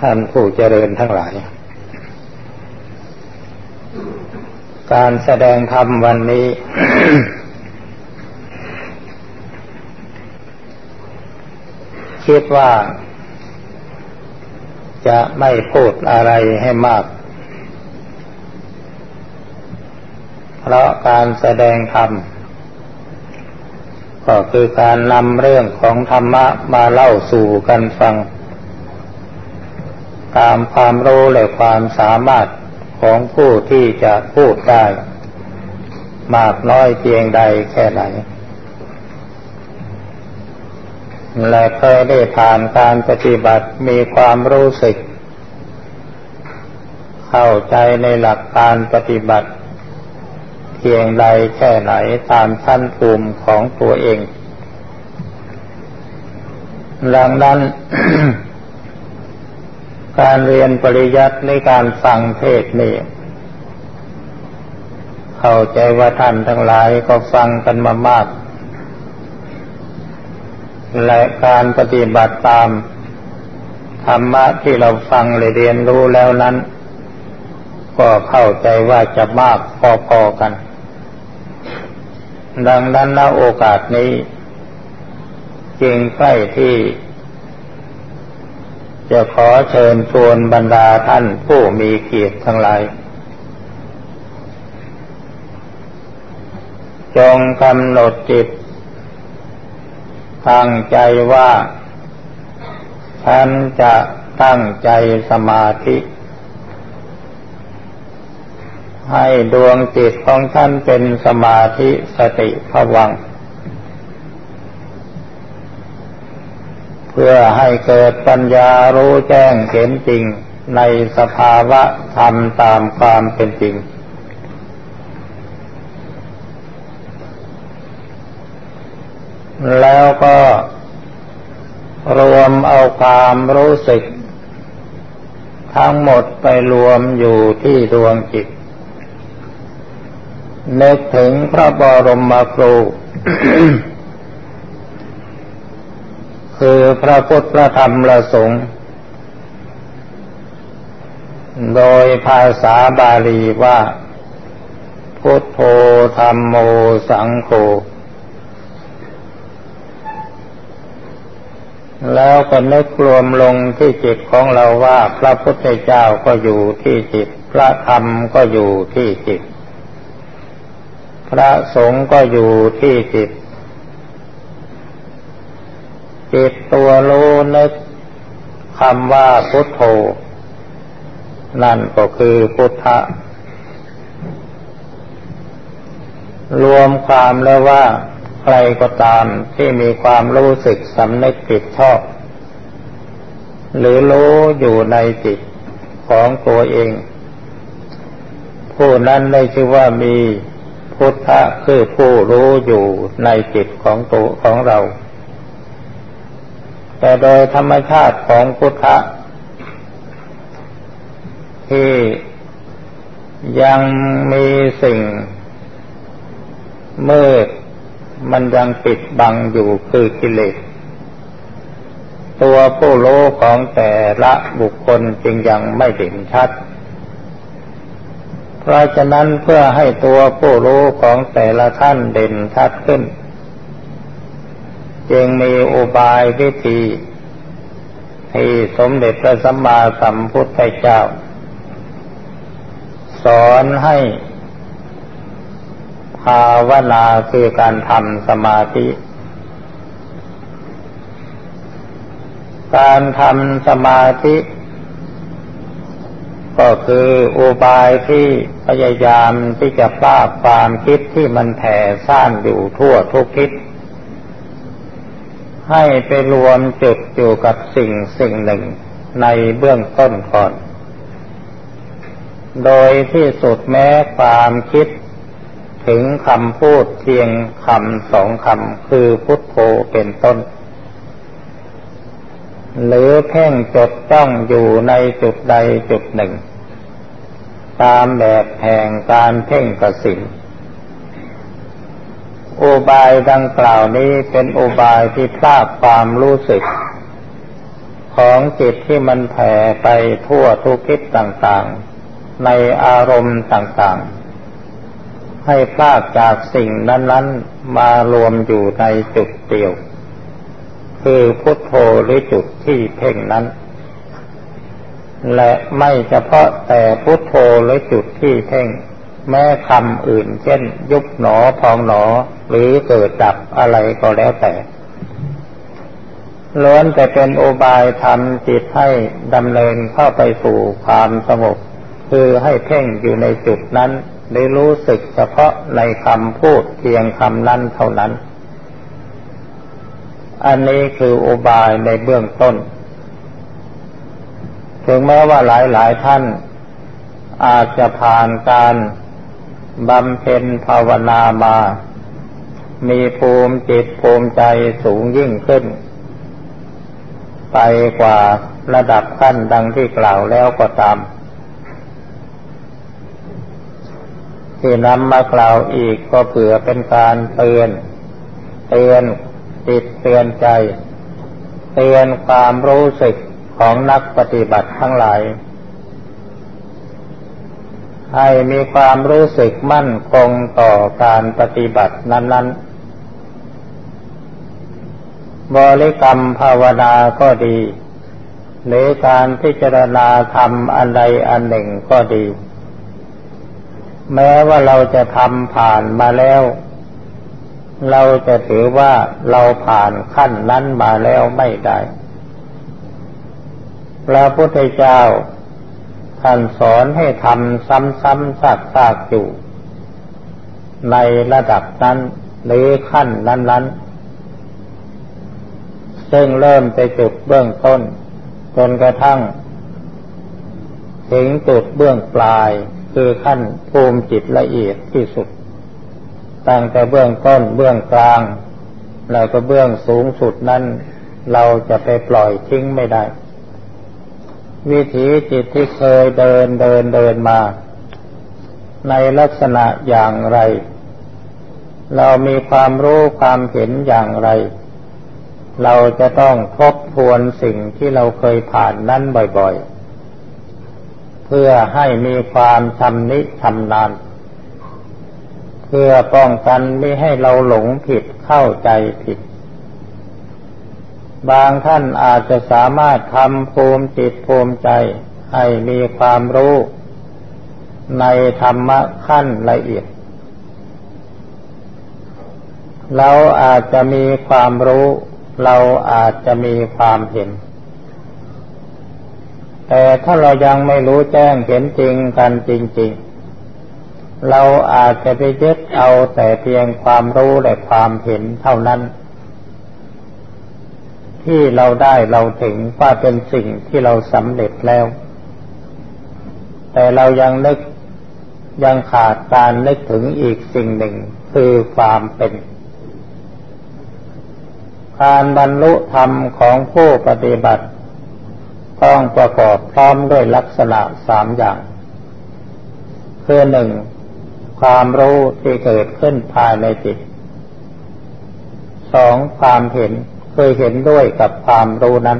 ท่านผู้เจริญทั้งหลาย การแสดงธรรมวันนี้ คิดว่า จะไม่พูดอะไรให้มาก เพราะการแสดงธรรมก็คือการนำเรื่องของธรรมะมาเล่าสู่กันฟัง ตามความรู้และความสามารถของผู้ที่จะพูดได้ มากน้อยเพียงใดแค่ไหน และเคยได้ผ่านการปฏิบัติมีความรู้สึก เข้าใจในหลักการปฏิบัติ เพียงใดแค่ไหนตามชั้นภูมิของตัวเอง ดังนั้น การเรียนปริยัติในการฟังเทศนี่เข้าใจว่าท่านทั้งหลายก็ฟังกันมามาก และการปฏิบัติตามธรรมะที่เราฟังเลยเรียนรู้แล้วนั้น ก็เข้าใจว่าจะมากพอๆกัน ดังนั้นณโอกาสนี้ จึงใกล้ที่ จะขอเชิญชวนบรรดาท่านผู้มีเกียรติทั้งหลาย จงกำหนดจิตตั้งใจว่า ฉันจะตั้งใจสมาธิ ให้ดวงจิตของท่านเป็นสมาธิสติภวัง เพื่อให้เกิดปัญญารู้แจ้งเห็นจริงในสภาวะธรรมตามความเป็นจริง แล้วก็รวมเอาความรู้สึก ทั้งหมดไปรวมอยู่ที่ดวงจิตนึกถึงพระบรมครู คือพระพุทธพระธรรมพระสงฆ์โดยภาษาบาลีว่า พุทโธธรรมโมสังโฆแล้วก็นึกรวมลงที่จิตของเราว่าพระพุทธเจ้าก็อยู่ที่จิต พระธรรมก็อยู่ที่จิต พระสงฆ์ก็อยู่ที่จิต จิตตัวรู้นึกคำว่าพุทโธ นั่นก็คือพุทธะ รวมความแล้วว่าใครก็ตามที่มีความรู้สึกสำนึกผิดชอบ หรือรู้อยู่ในจิตของตัวเอง ผู้นั้นได้ชื่อว่ามีพุทธะคือผู้รู้อยู่ในจิตของตัวของเรา แต่โดยธรรมชาติของพุทธะที่ยังมีสิ่งมืดมันยังปิดบังอยู่คือกิเลส ตัวผู้รู้ของแต่ละบุคคลจึงยังไม่เด่นชัด เพราะฉะนั้นเพื่อให้ตัวผู้รู้ของแต่ละท่านเด่นชัดขึ้น จึงมีอุบายวิธีที่สมเด็จพระสัมมาสัมพุทธเจ้า สอนให้ภาวนาคือการทำสมาธิ การทำสมาธิ ก็คืออุบายที่พยายามที่จะปราบความคิดที่มันแผ่ซ่านอยู่ทั่วทุกทิศ ให้ไปรวมจุดอยู่กับสิ่งสิ่งหนึ่งในเบื้องต้นก่อน โดยที่สุดแม้ความคิดถึงคำพูดเพียงคำสองคำคือพุทโธเป็นต้น หรือเพ่งจดจ้องอยู่ในจุดใดจุดหนึ่ง ตามแบบแห่งการเพ่งกสิน อุบายดังกล่าวนี้เป็นอุบายที่พลาดความรู้สึกของของจิตที่มันแผ่ไปทั่วทุกทิศต่างๆ ในอารมณ์ต่างๆ ให้พลากจากสิ่งนั้น ๆ มารวมอยู่ในจุดเดียว คือพุทโธหรือจุดที่เพ่งนั้น และไม่เฉพาะแต่พุทโธหรือจุดที่เพ่ง แม้คำอื่น เช่น ยุบหนอพองหนอ หรือเกิดดับอะไรก็แล้วแต่ล้วนแต่เป็นโอบายทำจิตให้ดำเนินเข้าไปสู่ความสงบ คือให้เพ่งอยู่ในจุดนั้น ได้รู้สึกเฉพาะในคำพูดเพียงคำนั้นเท่านั้น อันนี้คือโอบายในเบื้องต้น ถึงแม้ว่าหลายหลายท่านอาจจะผ่านการ บำเพ็ญภาวนามา มีภูมิจิตภูมิใจสูงยิ่งขึ้น ไปกว่าระดับขั้นดังที่กล่าวแล้วก็ตาม ที่นำมากล่าวอีกก็เผื่อเป็นการเตือน เตือนจิตเตือนใจ เตือนความรู้สึกของนักปฏิบัติทั้งหลาย ให้มีความรู้สึกมั่นคงต่อการปฏิบัตินั้น ๆ บริกรรมภาวนาก็ดีหรือการพิจารณาธรรมอันใดอันหนึ่งก็ดี แม้ว่าเราจะทำผ่านมาแล้ว เราจะถือว่าเราผ่านขั้นนั้นมาแล้วไม่ได้ พระพุทธเจ้า ท่านสอนให้ทำซ้ำๆซากๆอยู่ ในระดับนั้นหรือขั้นนั้นๆ ซึ่งเริ่มไปจุดเบื้องต้น จนกระทั่ง ถึงจุดเบื้องปลายคือขั้นภูมิจิตละเอียดที่สุด ตั้งแต่เบื้องต้นเบื้องกลาง แล้วก็เบื้องสูงสุดนั้น เราจะไปปล่อยทิ้งไม่ได้ วิถีจิตที่เคยเดินเดินเดินมา ในลักษณะอย่างไร เรามีความรู้ความเห็นอย่างไร เราจะต้องทบทวนสิ่งที่เราเคยผ่านนั้นบ่อยๆ เพื่อให้มีความชำนิชำนาญเพื่อป้องกันไม่ให้เราหลงผิดเข้าใจผิด บางท่านอาจจะสามารถทำภูมิจิตภูมิใจ ให้มีความรู้ในธรรมะขั้นละเอียด เราอาจจะมีความรู้ เราอาจจะมีความเห็น แต่ถ้าเรายังไม่รู้แจ้งเห็นจริงกันจริง ๆ เราอาจจะไปยึดเอาแต่เพียงความรู้และความเห็นเท่านั้น ที่เราได้เราถึงว่าเป็นสิ่งที่เราสำเร็จแล้ว แต่เรายังนึกยังขาดการนึกถึงอีกสิ่งหนึ่งคือความเป็น การบรรลุธรรมของผู้ปฏิบัติ ต้องประกอบพร้อมด้วยลักษณะสามอย่าง คือหนึ่งความรู้ที่เกิดขึ้นภายในจิตสองความเห็น คยเห็นด้วยกับความรู้นั้น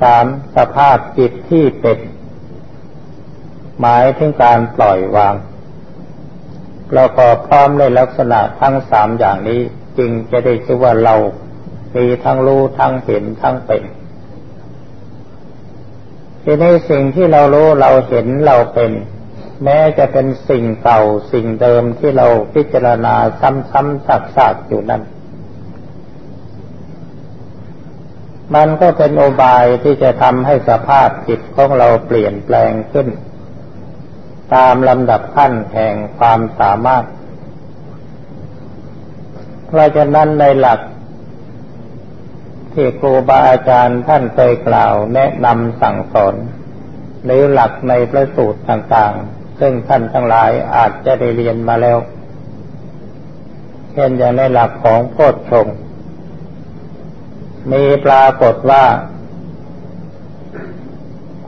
สามสภาพจิตที่เป็นหมายถึงการปล่อยวางประกอบพร้อมในลักษณะทั้งสามอย่างนี้จึงจะได้ชื่อว่าเรามีทั้งรู้ทั้งเห็นทั้งเป็นทีนี้สิ่งที่เรารู้เราเห็นเราเป็น แม้จะเป็นสิ่งเก่าสิ่งเดิมที่เราพิจารณาซ้ำๆซักๆอยู่นั้น มันก็เป็นโอบายที่จะทำให้สภาพจิตของเราเปลี่ยนแปลงขึ้น ตามลำดับขั้นแห่งความสามารถ เพราะฉะนั้นในหลัก ที่ครูบาอาจารย์ท่านเคยกล่าวแนะนำสั่งสอนหรือหลักในพระสูตรต่างๆ ซึ่งท่านทั้งหลายอาจจะได้เรียนมาแล้ว เช่นอย่างในหลักของโพชฌง มีปรากฏว่า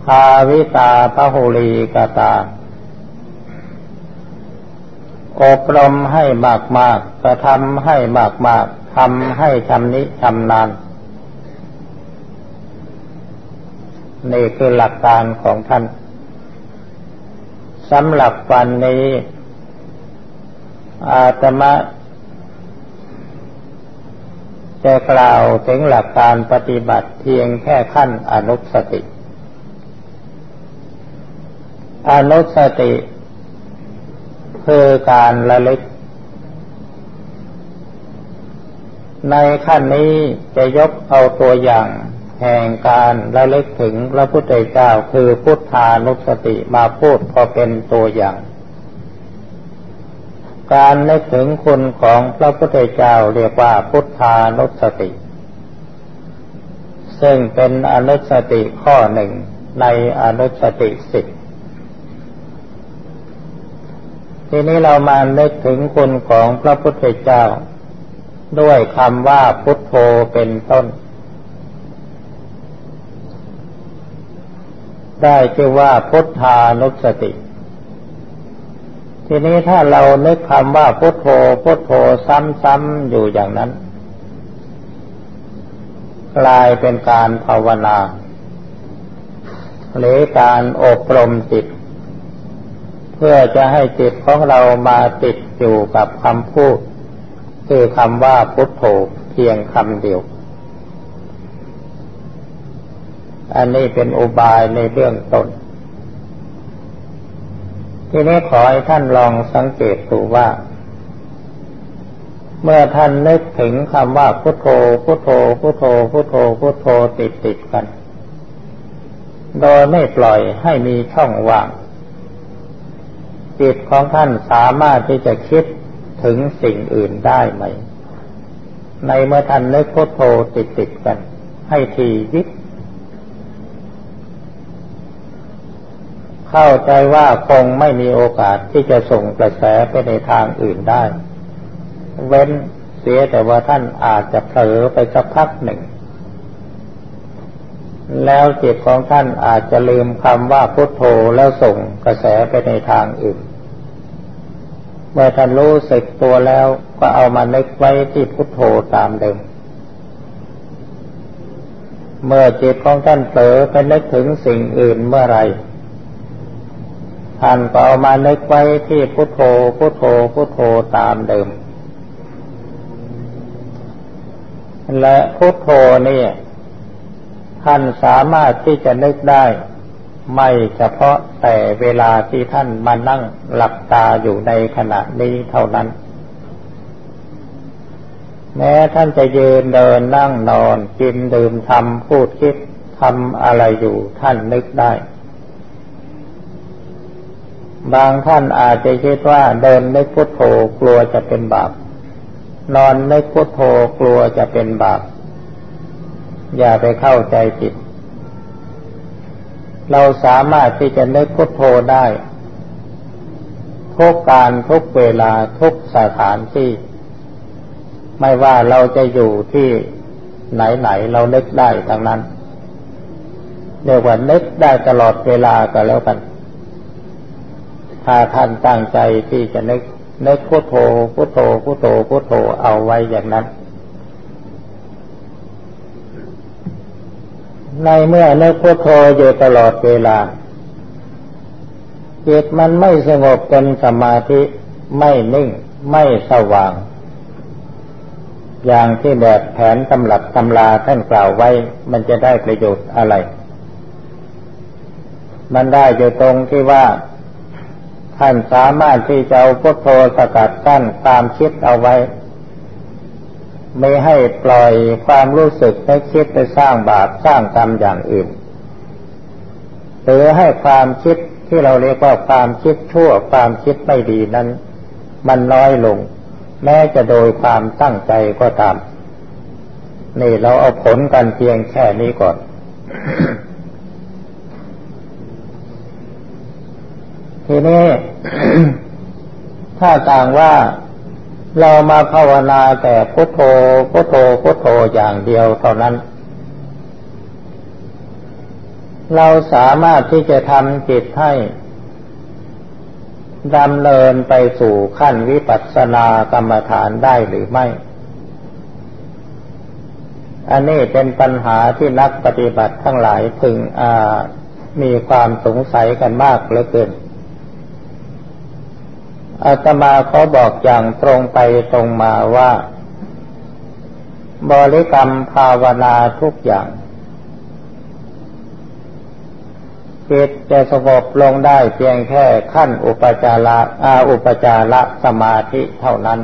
ภาวิตาพหุลีกตา อบรมให้มากมากกระทำให้มากมากทำให้ชำนิชำนาญนี่คือหลักการของท่านสำหรับวันนี้ อาตมา จะกล่าวถึงหลักการปฏิบัติเพียงแค่ขั้นอนุสติ อนุสติคือการระลึก ในขั้นนี้จะยกเอาตัวอย่างแห่งการระลึกถึงพระพุทธเจ้าคือพุทธานุสติมาพูดพอเป็นตัวอย่าง การนึกถึงคุณของพระพุทธเจ้าเรียกว่าพุทธานุสติ ซึ่งเป็นอนุสติข้อหนึ่งในอนุสติสิบทีนี้เรามานึกถึงคุณของพระพุทธเจ้า ด้วยคำว่าพุทโธเป็นต้น ได้ชื่อว่าพุทธานุสติ ทีนี้ถ้าเรานึกคำว่าพุทโธพุทโธซ้ำๆอยู่อย่างนั้น กลายเป็นการภาวนาหรือการอบรมจิต เพื่อจะให้จิตของเรามาติดอยู่กับคำพูด คือคำว่าพุทโธเพียงคำเดียว อันนี้เป็นอุบายในเบื้องต้น ทีนี้ขอให้ท่านลองสังเกตดูว่า เมื่อท่านนึกถึงคำว่าพุทโธ พุทโธ พุทโธ พุทโธ พุทโธติดติดกัน โดยไม่ปล่อยให้มีช่องว่าง จิตของท่านสามารถที่จะคิดถึงสิ่งอื่นได้ไหม ในเมื่อท่านนึกพุทโธติดติดกัน ให้ทียิบ เข้าใจว่าคงไม่มีโอกาสที่จะส่งกระแสไปในทางอื่นได้ เว้นเสียแต่ว่าท่านอาจจะเผลอไปสักพักหนึ่ง แล้วจิตของท่านอาจจะลืมคำว่าพุทโธแล้วส่งกระแสไปในทางอื่น เมื่อท่านรู้สึกตัวแล้วก็เอามานึกไว้ที่พุทโธตามเดิมเมื่อจิตของท่านเผลอไปนึกถึงสิ่งอื่นเมื่อไร ท่านก็เอามานึกไว้ที่พุทโธ พุทโธ พุทโธตามเดิม และพุทโธนี่ท่านสามารถที่จะนึกได้ ไม่เฉพาะแต่เวลาที่ท่านมานั่งหลับตาอยู่ในขณะนี้เท่านั้น แม้ท่านจะยืนเดินนั่งนอนกินดื่มทำพูดคิดทำอะไรอยู่ท่านนึกได้ บางท่านอาจจะคิดว่าเดินนึกพุทโธกลัวจะเป็นบาป นอนนึกพุทโธกลัวจะเป็นบาป อย่าไปเข้าใจผิด เราสามารถที่จะนึกพุทโธได้ ทุกการทุกเวลาทุกสถานที่ ไม่ว่าเราจะอยู่ที่ไหนๆเรานึกได้ทั้งนั้นเรียกว่านึกได้ตลอดเวลาก็แล้วกัน ถ้าท่านตั้งใจที่จะนึกนึกพุทโธพุทโธพุทโธพุทโธเอาไว้อย่างนั้น ในเมื่อนึกพุทโธอยู่ตลอดเวลาจิตมันไม่สงบเป็นสมาธิไม่นิ่งไม่สว่าง อย่างที่แบบแผนตำรับตำลาท่านกล่าวไว้ มันจะได้ประโยชน์อะไร มันได้อยู่ตรงที่ว่า ท่านสามารถที่จะเอาพุทโธสกัดกั้นตามคิดเอาไว้ ไม่ให้ปล่อยความรู้สึกไปคิดไปสร้างบาปสร้างกรรมอย่างอื่นหรือให้ความคิดที่เราเรียกว่าความคิดชั่วความคิดไม่ดีนั้น มันน้อยลง แม้จะโดยความตั้งใจก็ตาม นี่เราเอาผลกันเพียงแค่นี้ก่อน ทีนี้ถ้าต่างว่าเรามาภาวนาแต่พุทโธพุทโธพุทโธอย่างเดียวเท่านั้น เราสามารถที่จะทำจิตให้ดำเนินไปสู่ขั้นวิปัสสนากรรมฐานได้หรือไม่ อันนี้เป็นปัญหาที่นักปฏิบัติทั้งหลายพึงมีความสงสัยกันมากเหลือเกิน อาตมาเขาบอกอย่างตรงไปตรงมาว่า บริกรรมภาวนาทุกอย่างจิตจะสงบลงได้เพียงแค่ขั้นอุปจาระอาอุปจาระสมาธิเท่านั้น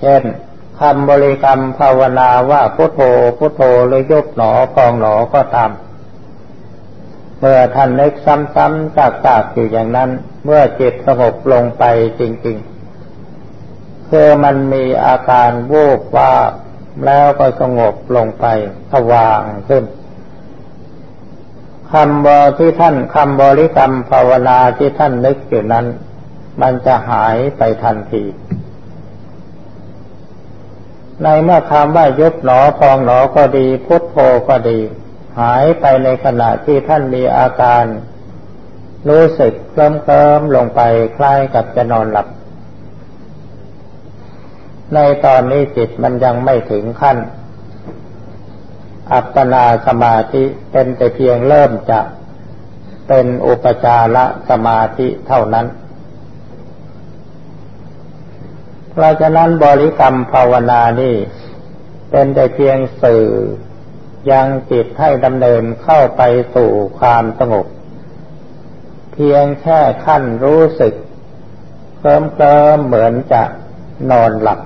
เช่นคำบริกรรมภาวนาว่าพุทโธพุทโธหรือยุบหนอพองหนอก็ตาม เมื่อท่านนึกซ้ำๆจากๆอยู่อย่างนั้น เมื่อจิตสงบลงไปจริงๆคือมันมีอาการวูบว่าแล้วก็สงบลงไปสว่างขึ้นคำบอที่ท่านคำบริกรรมภาวนาที่ท่านนึกอยู่นั้น มันจะหายไปทันที ในเมื่อคำว่ายุบหนอพองหนอก็ดี พุทโธก็ดี หายไปในขณะที่ท่านมีอาการ รู้สึกเคลิ้มเคลิมลงไปคล้ายกับจะนอนหลับ ในตอนนี้จิตมันยังไม่ถึงขั้น อัปปนาสมาธิเป็นแต่เพียงเริ่มจะเป็นอุปจารสมาธิเท่านั้น เพราะฉะนั้นบริกรรมภาวนานี่เป็นแต่เพียงสื่อ ยังจิตให้ดำเนินเข้าไปสู่ความสงบ เพียงแค่ขั้นรู้สึกเคลิ้มเคลิมเหมือนจะนอนหลับ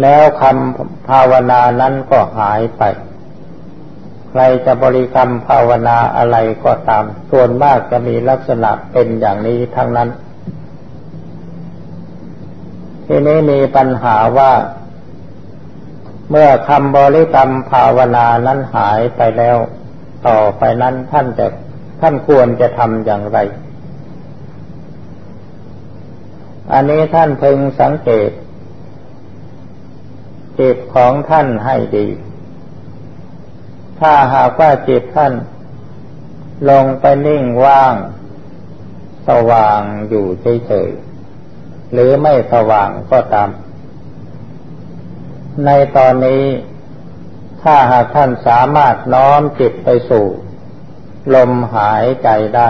แล้วคำภาวนานั้นก็หายไป ใครจะบริกรรมภาวนาอะไรก็ตาม ส่วนมากจะมีลักษณะเป็นอย่างนี้ทั้งนั้น ทีนี้มีปัญหาว่า เมื่อคำบริกรรมภาวนานั้นหายไปแล้ว ต่อไปนั้นท่านจะท่านควรจะทำอย่างไร อันนี้ท่านพึงสังเกตจิตของท่านให้ดี ถ้าหากว่าจิตท่าน ลงไปนิ่งว่าง สว่างอยู่เฉยๆหรือไม่สว่างก็ตาม ในตอนนี้ ถ้าหากท่านสามารถน้อมจิตไปสู่ ลมหายใจได้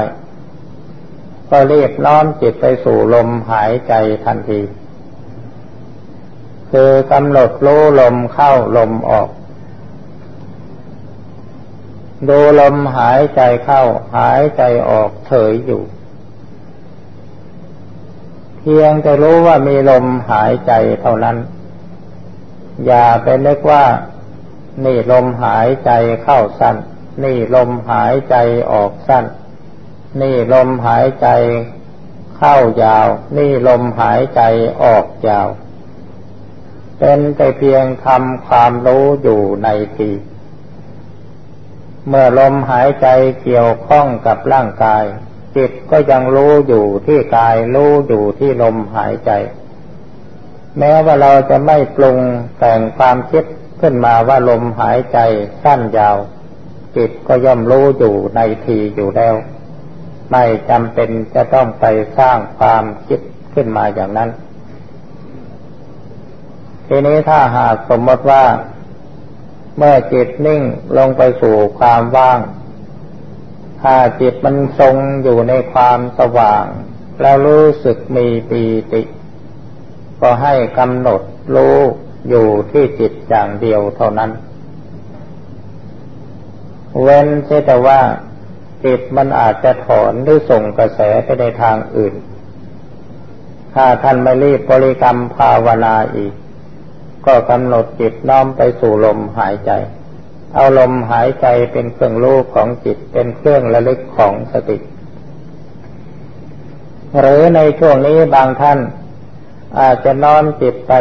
ก็รีบน้อมจิตไปสู่ลมหายใจทันที คือกำหนดรู้ลมเข้าลมออกดูลมหายใจเข้าหายใจออกเฉยอยู่ เพียงจะรู้ว่ามีลมหายใจเท่านั้น อย่าไปนึกว่า นี่ลมหายใจเข้าสั้น นี่ลมหายใจออกสั้น นี่ลมหายใจเข้ายาว นี่ลมหายใจออกยาว เป็นแต่เพียงทำความรู้อยู่ในทีเมื่อลมหายใจเกี่ยวข้องกับร่างกาย จิตก็ยังรู้อยู่ที่กายรู้อยู่ที่ลมหายใจ แม้ว่าเราจะไม่ปรุงแต่งความคิดขึ้นมาว่าลมหายใจสั้นยาว จิตก็ย่อมรู้อยู่ในทีอยู่แล้ว ไม่จำเป็นจะต้องไปสร้างความคิดขึ้นมาอย่างนั้น ทีนี้ถ้าหากสมมติว่า เมื่อจิตนิ่งลงไปสู่ความว่าง ถ้าจิตมันทรงอยู่ในความสว่าง แล้วรู้สึกมีปีติ ก็ให้กำหนดรู้อยู่ที่จิตอย่างเดียวเท่านั้น เว้นแต่ว่าจิตมันอาจจะถอนหรือส่งกระแสไปในทางอื่น ถ้าท่านไม่รีบบริกรรมภาวนาอีก ก็กำหนดจิตน้อมไปสู่ลมหายใจ เอาลมหายใจเป็นเครื่องรู้ของจิตเป็นเครื่องระลึกของสติ หรือในช่วงนี้บางท่าน อาจจะน้อมจิตไป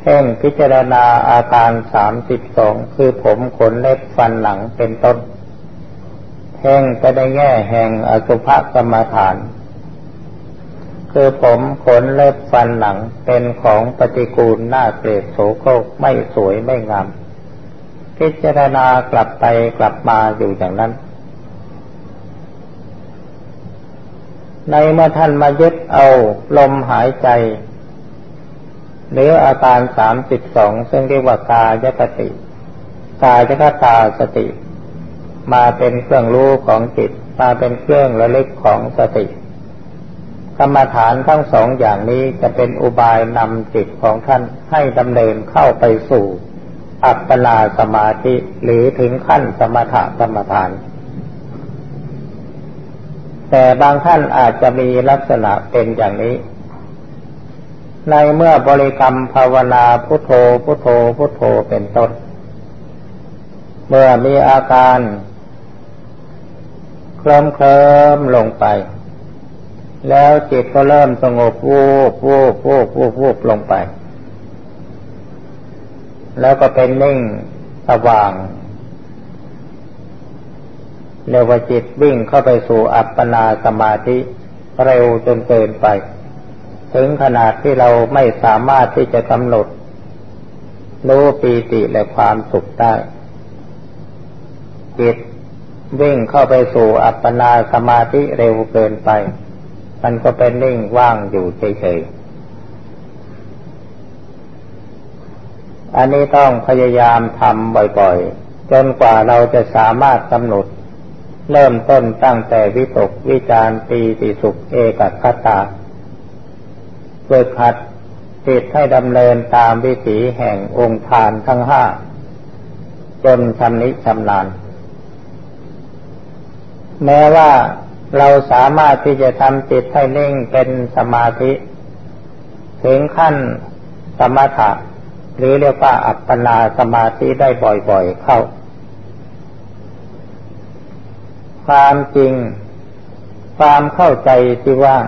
เพ่งพิจารณาอาการสามสิบสองคือผมขนเล็บฟันหนังเป็นต้น เพ่งไปในแง่แห่งอสุภกรรมฐาน คือผมขนเล็บฟันหนังเป็นของปฏิกูลหน้าเกลียดโสโครกไม่สวยไม่งาม พิจารณากลับไปกลับมาอยู่อย่างนั้น ในเมื่อท่านมายึดเอาลมหายใจ หรืออาการสามสิบสองซึ่งเรียกว่ากายคติ กายคตาสติ มาเป็นเครื่องรู้ของจิต มาเป็นเครื่องระลึกของสติกรรมฐานทั้งสองอย่างนี้จะเป็นอุบายนำจิตของท่านให้ดำเนินเข้าไปสู่ อัปปนาสมาธิหรือถึงขั้นสมถกรรมฐาน แต่บางท่านอาจจะมีลักษณะเป็นอย่างนี้ ในเมื่อบริกรรมภาวนาพุทโธพุทโธพุทโธเป็นต้น เมื่อมีอาการ เคลิ้มเคลิมลงไป แล้วจิตก็เริ่มสงบวูบวูบวูบวูบวูบลงไป แล้วก็เป็นนิ่งสว่าง เรียกว่าจิตวิ่งเข้าไปสู่อัปปนาสมาธิเร็วจนเกินไป ถึงขนาดที่เราไม่สามารถที่จะกำหนดรู้ปีติและความสุขได้ จิตวิ่งเข้าไปสู่อัปปนาสมาธิเร็วเกินไป มันก็เป็นนิ่งว่างอยู่เฉยๆ อันนี้ต้องพยายามทำบ่อยๆ จนกว่าเราจะสามารถกำหนด เริ่มต้นตั้งแต่วิตกวิจารปีติสุขเอกคตาเพื่อขัดจิตให้ดำเนินตามวิถีแห่งองค์ทานทั้งห้าจนชำนิชำนาญแม้ว่าเราสามารถที่จะทำจิตให้นิ่งเป็นสมาธิ ถึงขั้นสมถะหรือเรียกว่าอัปปนาสมาธิได้บ่อยๆเข้า ความจริง ความเข้าใจที่ว่า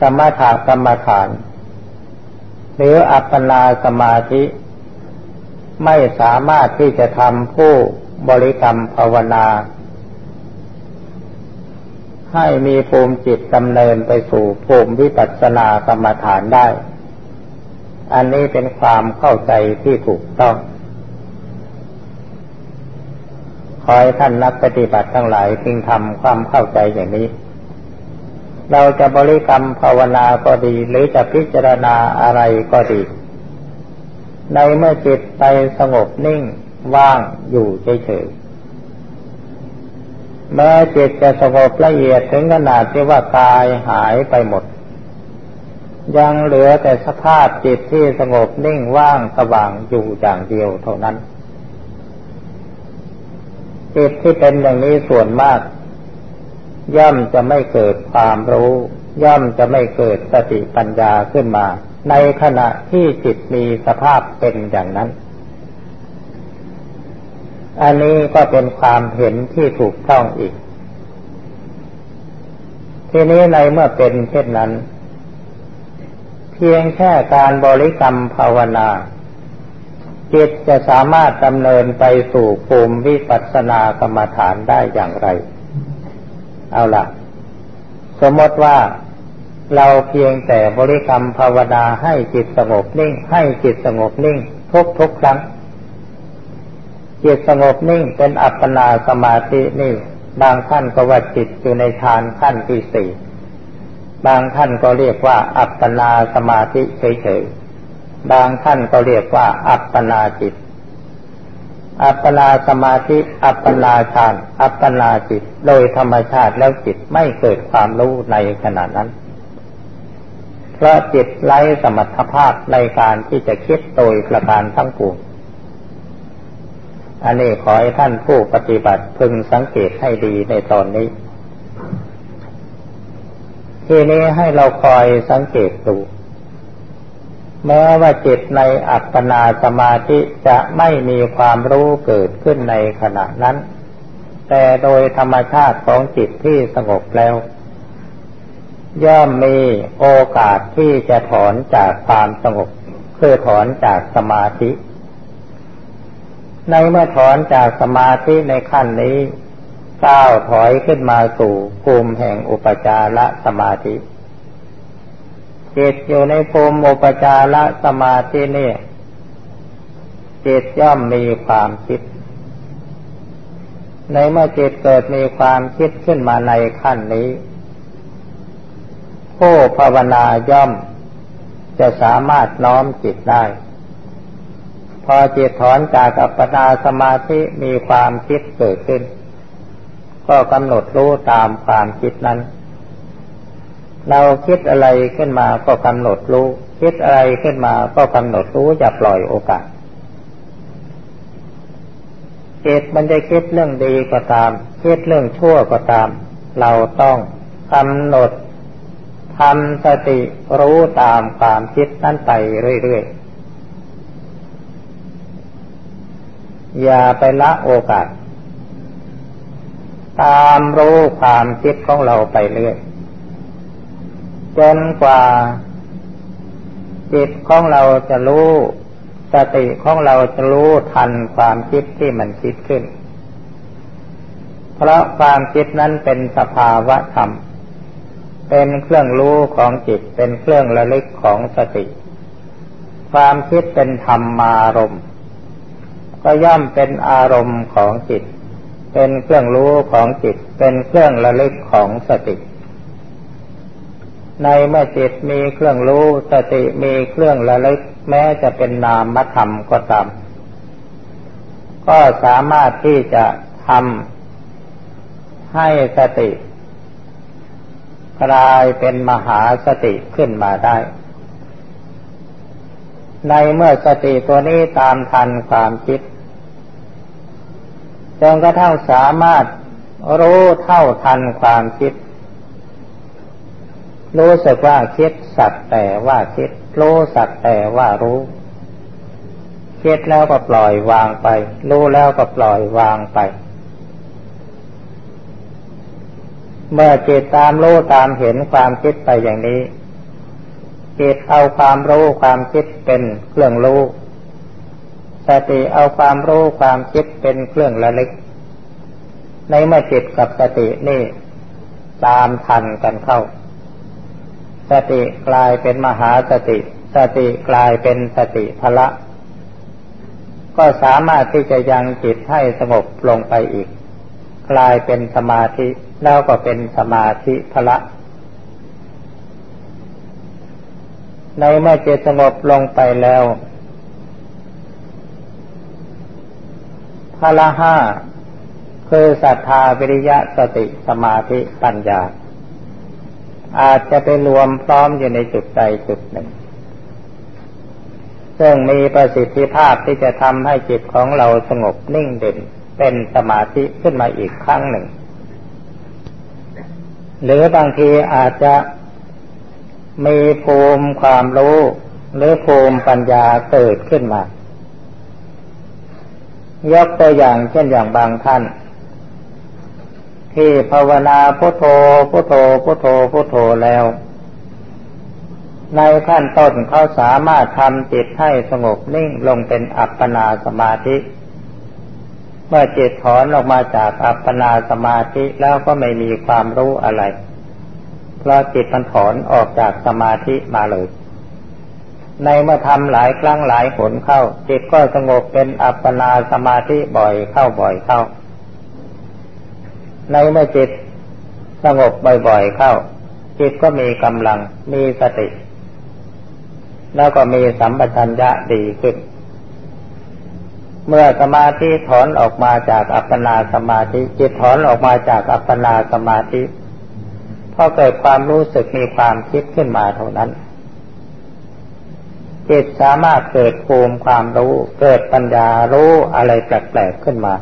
สมถะกรรมฐาน หรืออัปปนาสมาธิ ไม่สามารถที่จะทำผู้บริกรรมภาวนา ให้มีภูมิจิตดำเนินไปสู่ภูมิวิปัสสนากรรมฐานได้ อันนี้เป็นความเข้าใจที่ถูกต้อง ขอให้ท่านนักปฏิบัติทั้งหลายพึงทำความเข้าใจอย่างนี้ เราจะบริกรรมภาวนาก็ดี หรือจะพิจารณาอะไรก็ดี ในเมื่อจิตไปสงบนิ่งว่างอยู่เฉยๆแม้จิตจะสงบละเอียดถึงขนาดที่ว่ากายหายไปหมด ยังเหลือแต่สภาพจิตที่สงบนิ่งว่างสว่างอยู่อย่างเดียวเท่านั้น จิตที่เป็นอย่างนี้ส่วนมาก ย่อมจะไม่เกิดความรู้ ย่อมจะไม่เกิดสติปัญญาขึ้นมา ในขณะที่จิตมีสภาพเป็นอย่างนั้น อันนี้ก็เป็นความเห็นที่ถูกต้องอีก ทีนี้ในเมื่อเป็นเช่นนั้น เพียงแค่การบริกรรมภาวนา จิตจะสามารถดำเนินไปสู่ภูมิวิปัสสนากรรมฐานได้อย่างไร เอาละสมมติว่าเราเพียงแต่บริกรรมภาวนาให้จิตสงบนิ่ง ให้จิตสงบนิ่ง ทุกทุกครั้ง จิตสงบนิ่งเป็นอัปปนาสมาธินี่ บางท่านก็ว่าจิตอยู่ในฌานขั้นที่สี่บางท่านก็เรียกว่าอัปปนาสมาธิเฉยๆ บางท่านก็เรียกว่า อัปปนาจิต อัปปนาสมาธิ อัปปนาฌาน อัปปนาจิต โดยธรรมชาติแล้วจิตไม่เกิดความรู้ในขณะนั้น เพราะจิตไร้สมรรถภาพในการที่จะคิดโดยประการทั้งปวง อันนี้ขอให้ท่านผู้ปฏิบัติพึงสังเกตให้ดีในตอนนี้ทีนี้ให้เราคอยสังเกตดู แม้ว่าจิตในอัปปนาสมาธิจะไม่มีความรู้เกิดขึ้นในขณะนั้น แต่โดยธรรมชาติของจิตที่สงบแล้ว ย่อมมีโอกาสที่จะถอนจากความสงบคือถอนจากสมาธิ ในเมื่อถอนจากสมาธิในขั้นนี้ก้าวถอยขึ้นมาสู่ภูมิแห่งอุปจารสมาธิ จิตอยู่ในภูมิอุปจารสมาธินี่จิตย่อมมีความคิด ในเมื่อจิตเกิดมีความคิดขึ้นมาในขั้นนี้ ผู้ภาวนาย่อมจะสามารถน้อมจิตได้ พอจิตถอนจากอัปปนาสมาธิมีความคิดเกิดขึ้น ก็กำหนดรู้ตามความคิดนั้น เราคิดอะไรขึ้นมาก็กำหนดรู้ คิดอะไรขึ้นมาก็กำหนดรู้อย่าปล่อยโอกาสจิตมันจะคิดเรื่องดีก็ตาม คิดเรื่องชั่วก็ตาม เราต้องกำหนดทำสติรู้ตามความคิดนั้นไปเรื่อยๆ อย่าไปละโอกาส ตามรู้ความคิดของเราไปเรื่อย จนกว่า จิตของเราจะรู้สติของเราจะรู้ทันความคิดที่มันคิดขึ้น เพราะความคิดนั้นเป็นสภาวะธรรม เป็นเครื่องรู้ของจิต เป็นเครื่องระลึกของสติ ความคิดเป็นธรรมารมณ์ ก็ย่อมเป็นอารมณ์ของจิต เป็นเครื่องรู้ของจิต เป็นเครื่องระลึกของสติ ในเมื่อจิตมีเครื่องรู้สติมีเครื่องระลึก แม้จะเป็นนามธรรมก็ตาม ก็สามารถที่จะทำให้สติ กลายเป็นมหาสติขึ้นมาได้ ในเมื่อสติตัวนี้ตามทันความคิดจนกระทั่งสามารถรู้เท่าทันความคิด รู้สึกว่าคิดสัตว์แต่ว่าคิด รู้สักแต่ว่ารู้ คิดแล้วก็ปล่อยวางไป รู้แล้วก็ปล่อยวางไป เมื่อจิตตามรู้ตามเห็นความคิดไปอย่างนี้จิตเอาความรู้ความคิดเป็นเครื่องรู้สติเอาความรู้ความคิดเป็นเครื่องระลึก ในเมื่อจิตกับสตินี่ ตามทันกันเข้า สติกลายเป็นมหาสติ สติกลายเป็นสติพละ ก็สามารถที่จะยังจิตให้สงบลงไปอีก กลายเป็นสมาธิแล้วก็เป็นสมาธิพละ ในเมื่อจิตสงบลงไปแล้วพละห้าคือศรัทธาวิริยะสติสมาธิปัญญา อาจจะไปรวมพร้อมอยู่ในจุดใดจุดหนึ่ง ซึ่งมีประสิทธิภาพที่จะทำให้จิตของเราสงบนิ่งเด่นเป็นสมาธิขึ้นมาอีกครั้งหนึ่ง หรือบางทีอาจจะมีภูมิความรู้หรือภูมิปัญญาเกิดขึ้นมา ยกตัวอย่างเช่นอย่างบางท่าน ที่ภาวนาพุทโธพุทโธพุทโธพุทโธแล้ว ในขั้นต้นเขาสามารถทำจิตให้สงบนิ่งลงเป็นอัปปนาสมาธิ เมื่อจิตถอนออกมาจากอัปปนาสมาธิแล้วก็ไม่มีความรู้อะไร เพราะจิตมันถอนออกจากสมาธิมาเลยในเมื่อทำหลายครั้งหลายผลเข้า จิตก็สงบเป็นอัปปนาสมาธิบ่อยเข้าบ่อยเข้า ในเมื่อจิตสงบบ่อยๆเข้า จิตก็มีกำลังมีสติ แล้วก็มีสัมปชัญญะดีขึ้น เมื่อสมาธิถอนออกมาจากอัปปนาสมาธิ จิตถอนออกมาจากอัปปนาสมาธิพอเกิดความรู้สึกมีความคิดขึ้นมาเท่านั้น จิตสามารถเกิดภูมิความรู้ เกิดปัญญารู้อะไรแปลกๆขึ้นมา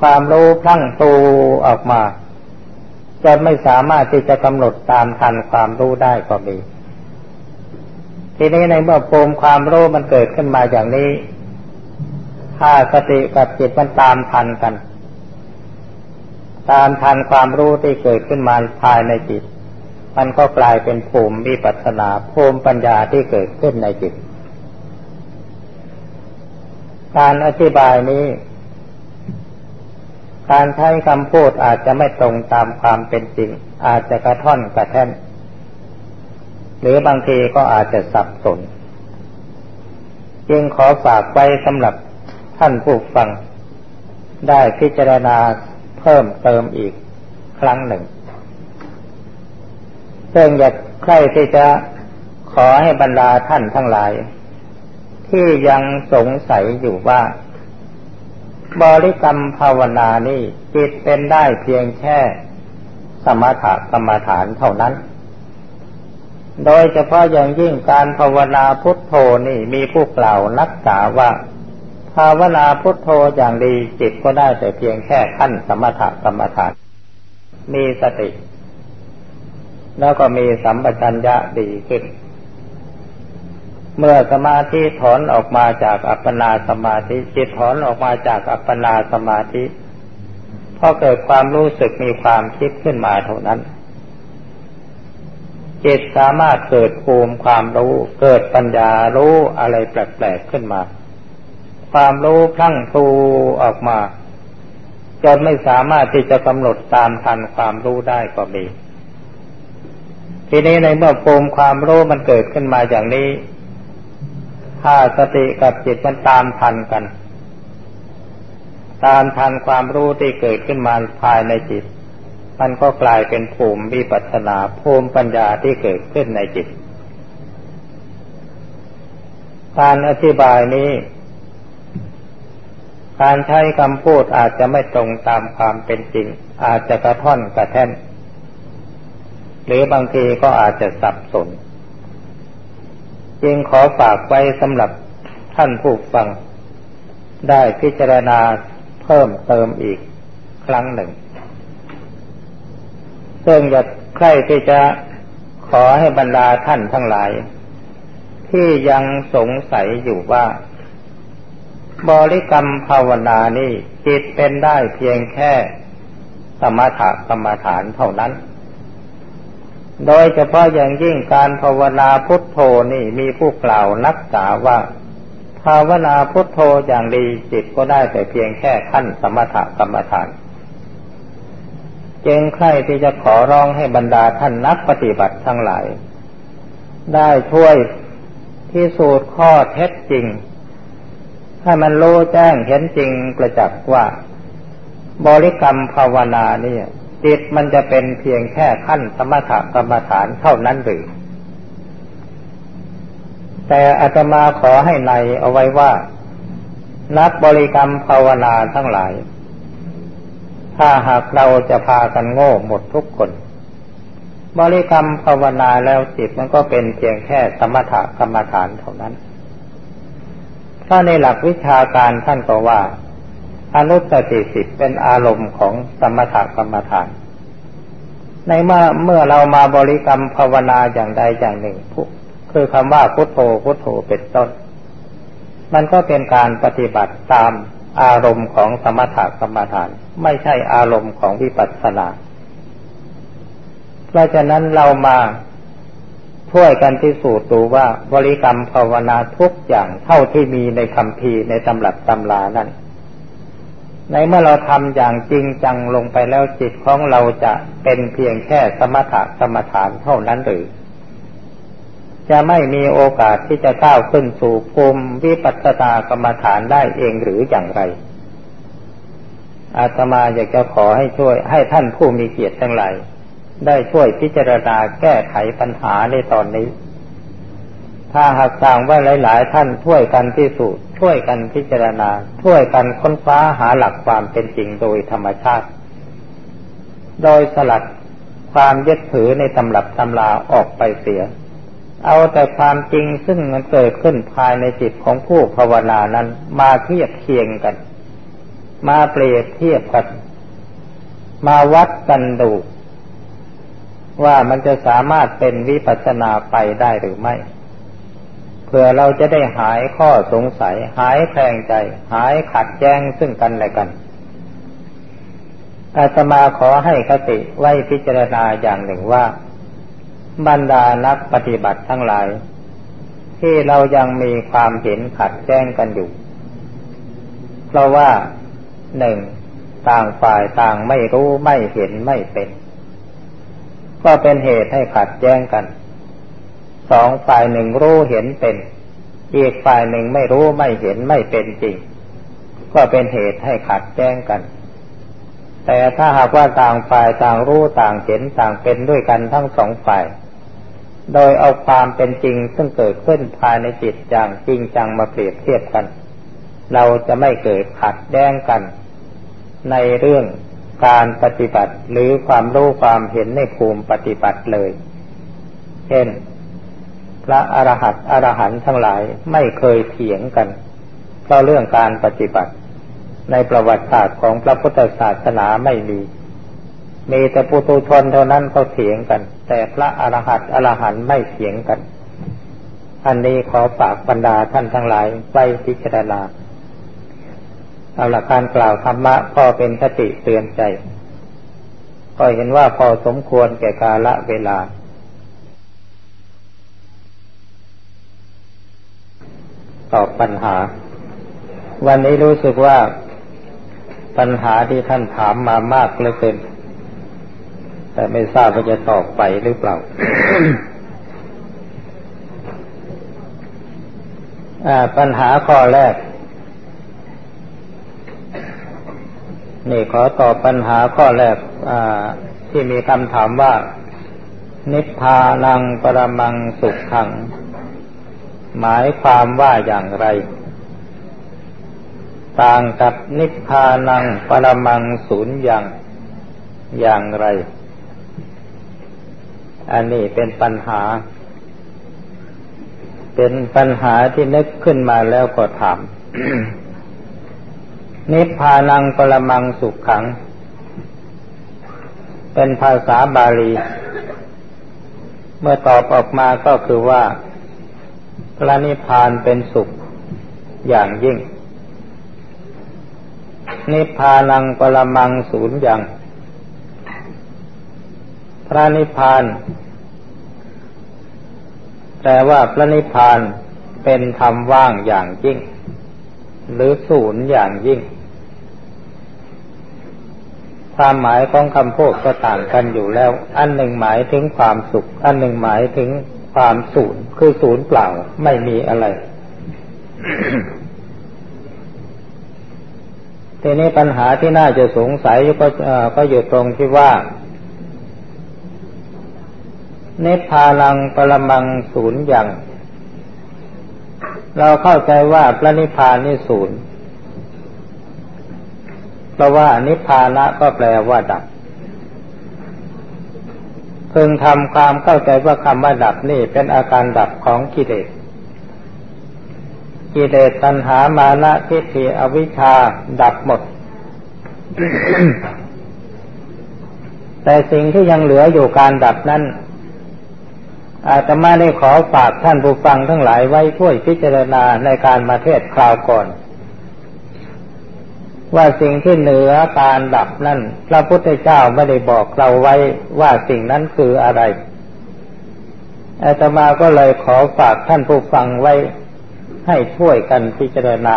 ความรู้พลั่งตูออกมาจะไม่สามารถที่จะกำหนดตามทันความรู้ได้ก็มี ทีนี้ในเมื่อภูมิความรู้มันเกิดขึ้นมาอย่างนี้ ถ้าสติกับจิตมันตามทันกัน ตามทันความรู้ที่เกิดขึ้นมาภายในจิต มันก็กลายเป็นภูมิวิปัสนาภูมิปัญญาที่เกิดขึ้นในจิต การอธิบายนี้ การใช้คำพูดอาจจะไม่ตรงตามความเป็นจริง อาจจะกระท่อนกระแท่น หรือบางทีก็อาจจะสับสน จึงขอฝากไว้สำหรับท่านผู้ฟัง ได้พิจารณาเพิ่มเติมอีกครั้งหนึ่ง ซึ่งอยากใครที่จะขขอให้บรรดาท่านทั้งหลาย ที่ยังสงสัยอยู่ว่า บริกรรมภาวนานี่จิตเป็นได้เพียงแค่ สมถะกรรมฐานเท่านั้น โดยเฉพาะอย่างยิ่งการภาวนาพุทโธนี่มีผู้กล่าวนักษาว่า ภาวนาพุทโธอย่างดีจิตก็ได้แต่เพียงแค่ขั้นสมถะกรรมฐาน มีสติ แล้วก็มีสัมปชัญญะดีขึ้น เมื่อสมาธิถอนออกมาจากอัปปนาสมาธิจิตถอนออกมาจากอัปปนาสมาธิพอเกิดความรู้สึกมีความคิดขึ้นมาเท่านั้น จิตสามารถเกิดภูมิความรู้ เกิดปัญญารู้อะไรแปลกๆขึ้นมา ความรู้พลั่งพลูออกมาจนไม่สามารถที่จะกำหนดตามทันความรู้ได้ก็มี ทีนี้ในเมื่อภูมิความรู้มันเกิดขึ้นมาอย่างนี้ ถ้าสติกับจิตมันตามทันกัน ตามทันความรู้ที่เกิดขึ้นมาภายในจิต มันก็กลายเป็นภูมิวิปัสนาภูมิปัญญาที่เกิดขึ้นในจิต การอธิบายนี้ การใช้คำพูดอาจจะไม่ตรงตามความเป็นจริง อาจจะกระท่อนกระแท่น หรือบางทีก็อาจจะสับสน จึงขอฝากไว้สำหรับท่านผู้ฟัง ได้พิจารณาเพิ่มเติมอีกครั้งหนึ่ง ซึ่งอยากใครที่จะขอให้บรรดาท่านทั้งหลาย ที่ยังสงสัยอยู่ว่า บริกรรมภาวนานี่จิตเป็นได้เพียงแค่สมถกรรมฐานเท่านั้น โดยเฉพาะอย่างยิ่งการภาวนาพุทโธนี่มีผู้กล่าวนักษาว่า ภาวนาพุทโธอย่างดีจิตก็ได้แต่เพียงแค่ขั้นสมถกรรมฐานเจงใครที่จะขอร้องให้บรรดาท่านนักปฏิบัติทั้งหลาย ได้ช่วยพิสูจน์ข้อเท็จจริง ให้มันรู้แจ้งเห็นจริงประจักษ์ว่า บริกรรมภาวนาเนี่ย จิตมันจะเป็นเพียงแค่ขั้นสมถะกรรมฐานเท่านั้นหรือแต่อาตมาขอให้ในเอาไว้ว่า นักบริกรรมภาวนาทั้งหลาย ถ้าหากเราจะพากันโง่หมดทุกคน บริกรรมภาวนาแล้วจิตมันก็เป็นเพียงแค่สมถะกรรมฐานเท่านั้น ถ้าในหลักวิชาการท่านก็ว่า อนุสติสิทธิ์เป็นอารมณ์ของสมถกรรมฐาน ในเมื่อเมื่อเรามาบริกรรมภาวนาอย่างใดอย่างหนึ่งคือคำว่าพุทโธพุทโธเป็นต้น มันก็เป็นการปฏิบัติตามอารมณ์ของสมถกรรมฐาน ไม่ใช่อารมณ์ของวิปัสสนา เพราะฉะนั้นเรามาช่วยกันพิสูจน์ดูว่าบริกรรมภาวนาทุกอย่างเท่าที่มีในคำพีในตำรับตำลานั้น ในเมื่อเราทำอย่างจริงจังลงไปแล้วจิตของเราจะเป็นเพียงแค่สมถะกรรมฐานเท่านั้นหรือ จะไม่มีโอกาสที่จะก้าวขึ้นสู่ภูมิวิปัสสนากรรมฐานได้เองหรืออย่างไร อาตมาอยากจะขอให้ช่วยให้ท่านผู้มีเกียรติทั้งหลายได้ช่วยพิจารณาแก้ไขปัญหาในตอนนี้ ถ้าหากสั่งว่าหลาย ๆ ท่านช่วยกันพิสูจน์ ช่วยกันพิจารณา ช่วยกันค้นคว้าหาหลักความเป็นจริงโดยธรรมชาติ โดยสลัดความยึดถือในตำรับตำลาออกไปเสีย เอาแต่ความจริงซึ่งมันเกิดขึ้นภายในจิตของผู้ภาวนานั้น มาเทียบเคียงกัน มาเปรียบเทียบกัน มาวัดกันดูว่ามันจะสามารถเป็นวิปัสสนาไปได้หรือไม่ เพื่อเราจะได้หายข้อสงสัย หายแคลงใจ หายขัดแย้งซึ่งกันและกันอาตมาขอให้คติไว้พิจารณาอย่างหนึ่งว่า บรรดานักปฏิบัติทั้งหลาย ที่เรายังมีความเห็นขัดแย้งกันอยู่ เพราะว่าหนึ่งต่างฝ่ายต่างไม่รู้ไม่เห็นไม่เป็น ก็เป็นเหตุให้ขัดแย้งกัน สองฝ่ายหนึ่งรู้เห็นเป็น อีกฝ่ายหนึ่งไม่รู้ไม่เห็นไม่เป็นจริง ก็เป็นเหตุให้ขัดแย้งกัน แต่ถ้าหากว่าต่างฝ่ายต่างรู้ต่างเห็นต่างเป็นด้วยกันทั้งสองฝ่าย โดยเอาความเป็นจริงซึ่งเกิดขึ้นภายในจิตอย่างจริงจังมาเปรียบเทียบกัน เราจะไม่เกิดขัดแย้งกัน ในเรื่องการปฏิบัติหรือความรู้ความเห็นในภูมิปฏิบัติเลย เช่น พระอรหัตอรหันทั้งหลายไม่เคยเถียงกันเพราะเรื่องการปฏิบัติ ในประวัติศาสตร์ของพระพุทธศาสนาไม่มี มีแต่ปุตุชนเท่านั้นเขาเถียงกัน แต่พระอรหัตอรหันไม่เถียงกัน อันนี้ขอฝากบรรดาท่านทั้งหลายไว้พิจารณาเอาละการกล่าวธรรมะก็เป็นคติเตือนใจ ก็เห็นว่าพอสมควรแก่กาละเวลา ตอบปัญหา วันนี้รู้สึกว่าปัญหาที่ท่านถามมามากเหลือเกิน แต่ไม่ทราบว่าจะตอบไปหรือเปล่าปัญหาข้อแรก นี่ขอตอบปัญหาข้อแรกที่มีคำถามว่า นิพพานังปรมังสุขขัง หมายความว่าอย่างไร ต่างกับนิพพานังปรมังศูนย์อย่างอย่างไร อันนี้เป็นปัญหา เป็นปัญหาที่นึกขึ้นมาแล้วก็ถาม นิพพานังปรมังสุขขัง เป็นภาษาบาลี เมื่อตอบออกมาก็คือว่า พระนิพพานเป็นสุขอย่างยิ่ง นิพพานังปรมังศูนย์อย่าง พระนิพพานแต่ว่าพระนิพพานเป็นธรรมว่างอย่างยิ่ง หรือศูนย์อย่างยิ่ง ความหมายของคำพูดก็ต่างกันอยู่แล้ว อันหนึ่งหมายถึงความสุข อันหนึ่งหมายถึง ความศูนย์คือศูนย์เปล่าไม่มีอะไรทีนี้ปัญหาที่น่าจะสงสัยก็ก็อยู่ตรงที่ว่าเนพาลังปรมังศูนย์อย่าง เราเข้าใจว่าพระนิพพานนี่ศูนย์เพราะว่านิพพานะก็แปลว่าดับ พึงทำความเข้าใจว่าคำว่าดับนี่เป็นอาการดับของกิเลส กิเลสตัณหามานะทิฏฐิอวิชชาดับหมด แต่สิ่งที่ยังเหลืออยู่การดับนั้น อาจจะไม่ได้ขอฝากท่านผู้ฟังทั้งหลายไว้ช่วยพิจารณาในการมาเทศคราวก่อน ว่าสิ่งที่เหนือการดับนั่นพระพุทธเจ้าไม่ได้บอกเราไว้ว่าสิ่งนั้นคืออะไรอาตมาก็เลยขอฝากท่านผู้ฟังไว้ ให้ช่วยกันพิจารณา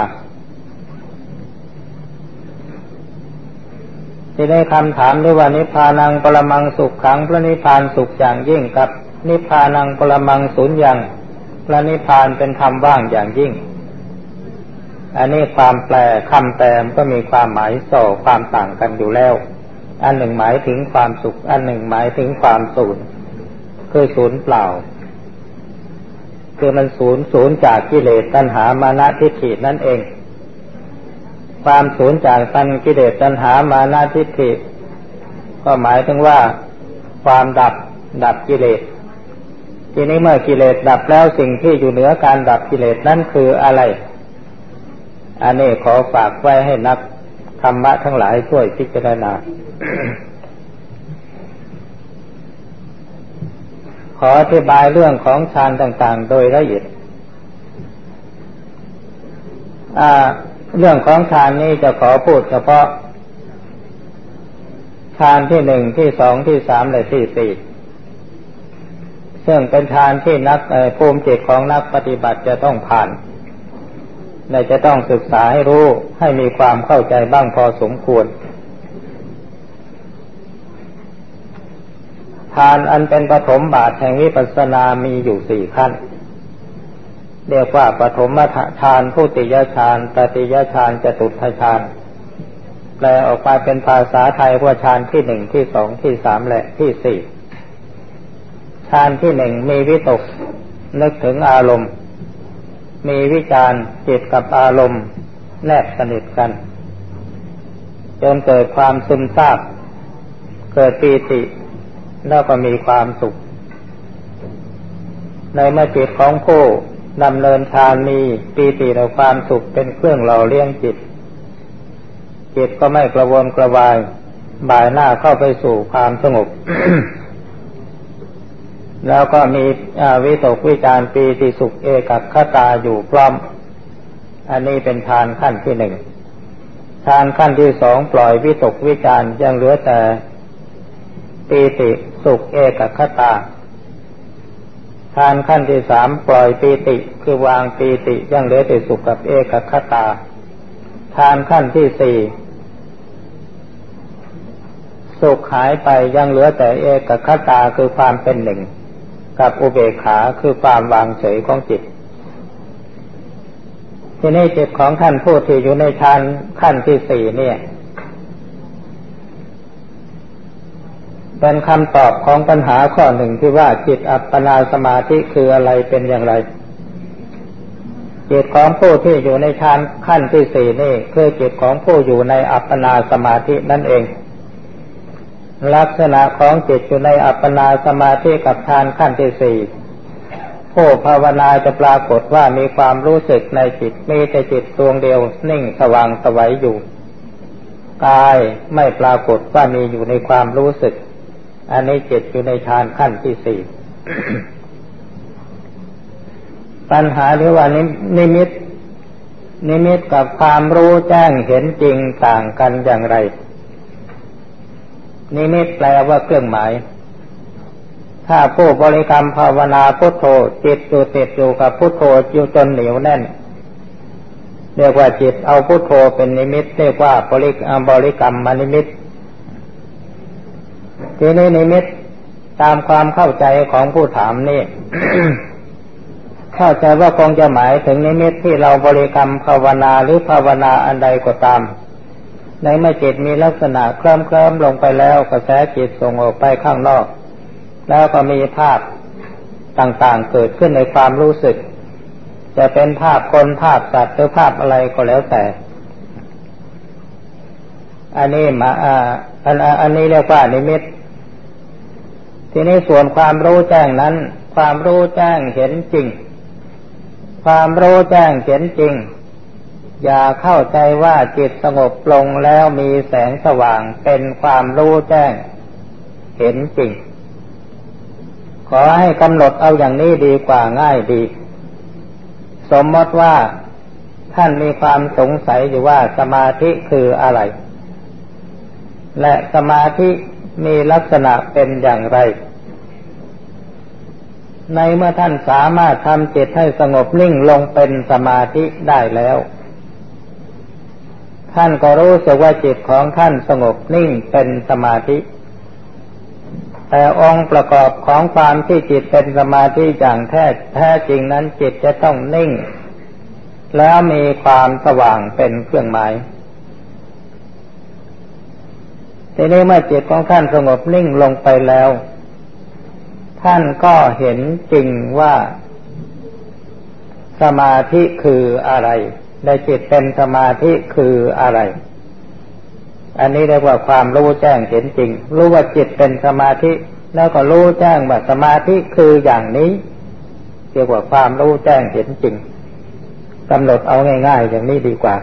ที่ได้คำถามด้วยว่านิพพานังปรมังสุขขังพระนิพพานสุขอย่างยิ่งกับ นิพพานังปรมังศูนย์อย่างพระนิพพานเป็นธรรมว่างอย่างยิ่ง อันนี้ความแปลคำแปลก็มีความหมายส่อความต่างกันอยู่แล้ว อันหนึ่งหมายถึงความสุข อันหนึ่งหมายถึงความศูนย์คือศูนย์เปล่า คือมันศูนย์ศูนย์จากกิเลสตัณหามานะทิฏฐินั่นเอง ความศูนย์จากตัณกิเลสตัณหามานะทิฏฐิ ก็หมายถึงว่าความดับดับกิเลสทีนี้เมื่อกิเลสดับแล้วสิ่งที่อยู่เหนือการดับกิเลสนั่นคืออะไร อันนี้ขอฝากไว้ให้นักธรรมะทั้งหลายช่วยพิจารณา ขออธิบายเรื่องของฌานต่างๆ โดยละเอียดเรื่องของฌานนี้จะขอพูดเฉพาะฌานที่หนึ่งที่สองที่สามและที่สี่ซึ่งเป็นฌานที่นักภูมิจิตของนักปฏิบัติจะต้องผ่าน ในจะต้องศึกษาให้รู้ให้มีความเข้าใจบ้างพอสมควร ทานอันเป็นปฐมบาทแห่งวิปัสสนามีอยู่สี่ขั้น เรียกว่าปฐมทานผู้ติยฌานตติยฌานจตุทฌานแปลออกมาเป็นภาษาไทยว่าฌานที่หนึ่งที่สองที่สามและที่สี่ฌานที่หนึ่งมีวิตกนึกถึงอารมณ์ มีวิจารจิตกับอารมณ์แนบสนิทกัน จนเกิดความซึมซาบ เกิดปีติ แล้วก็มีความสุข ในเมื่อจิตของผู้ดำเนินฌานมีปีติและความสุขเป็นเครื่องหล่อเลี้ยงจิต จิตก็ไม่กระวนกระวาย บ่ายหน้าเข้าไปสู่ความสงบ แล้วก็มีวิตกวิจารปีติสุขเอกัคตาอยู่พร้อม อันนี้เป็นฌานขั้นที่หนึ่งฌานขั้นที่สองปล่อยวิตกวิจารยังเหลือแต่ปีติสุขเอกคตาทานขั้นที่สามปล่อยปีติคือวางปีติยังเหลือแต่สุขกับเอกคตา ทานขั้นที่สี่สุขหายไปยังเหลือแต่เอกคตาคือความเป็นหนึ่ง กับอุเบกขาคือความวางเฉยของจิต ที่นี่จิตของท่านผู้ที่อยู่ในฌานขั้นที่สี่เนี่ย เป็นคำตอบของปัญหาข้อหนึ่งที่ว่าจิตอัปปนาสมาธิคืออะไรเป็นอย่างไรจิตของผู้ที่อยู่ในฌานขั้นที่สี่นี่คือจิตของผู้อยู่ในอัปปนาสมาธินั่นเอง ลักษณะของจิตอยู่ในอัปปนาสมาธิกับฌานขั้นที่สี่ผู้ภาวนาจะปรากฏว่ามีความรู้สึกในจิตมีแต่จิตดวงเดียวนิ่งสว่างสวัยอยู่กายไม่ปรากฏว่ามีอยู่ในความรู้สึก อันนี้จิตอยู่ในฌานขั้นที่สี่ปัญหาหรือว่านิมิต นิมิตกับความรู้แจ้งเห็นจริงต่างกันอย่างไร นิมิตแปลว่าเครื่องหมาย ถ้าผู้บริกรรมภาวนาพุทโธจิตอยู่ติดอยู่กับพุทโธอยู่จนเหนียวแน่น เรียกว่าจิตเอาพุทโธเป็นนิมิต เรียกว่าบริกบริกรรมมานิมิตทีนี้นิมิตตามความเข้าใจของผู้ถามนี่เข้าใจว่าคงจะหมายถึงนิมิตที่เราบริกรรมภาวนาหรือภาวนาอันใดก็ตาม ในเมื่อจิตมีลักษณะเคลิ้มเคลิ้มลงไปแล้วกระแสจิตส่งออกไปข้างนอก แล้วก็มีภาพต่างๆเกิดขึ้นในความรู้สึก จะเป็นภาพคนภาพสัตว์หรือภาพอะไรก็แล้วแต่ อันนี้มาอ่าอันอันนี้เรียกว่านิมิต ทีนี้ส่วนความรู้แจ้งนั้น ความรู้แจ้งเห็นจริง ความรู้แจ้งเห็นจริง อย่าเข้าใจว่าจิตสงบลงแล้วมีแสงสว่างเป็นความรู้แจ้ง เห็นจริง ขอให้กำหนดเอาอย่างนี้ดีกว่าง่ายดี สมมติว่าท่านมีความสงสัยอยู่ว่าสมาธิคืออะไร และสมาธิมีลักษณะเป็นอย่างไร ในเมื่อท่านสามารถทำจิตให้สงบนิ่งลงเป็นสมาธิได้แล้ว ท่านก็รู้สึกว่าจิตของท่านสงบนิ่งเป็นสมาธิ แต่องค์ประกอบของความที่จิตเป็นสมาธิอย่างแท้แท้จริงนั้นจิตจะต้องนิ่ง แล้วมีความสว่างเป็นเครื่องหมายทีนี้เมื่อจิตของท่านสงบนิ่งลงไปแล้ว ท่านก็เห็นจริงว่า สมาธิคืออะไร ในจิตเป็นสมาธิคืออะไร อันนี้เรียกว่าความรู้แจ้งเห็นจริง รู้ว่าจิตเป็นสมาธิ แล้วก็รู้แจ้งว่าสมาธิคืออย่างนี้เรียกว่าความรู้แจ้งเห็นจริงกำหนดเอาง่าย ๆ อย่างนี้ดีกว่า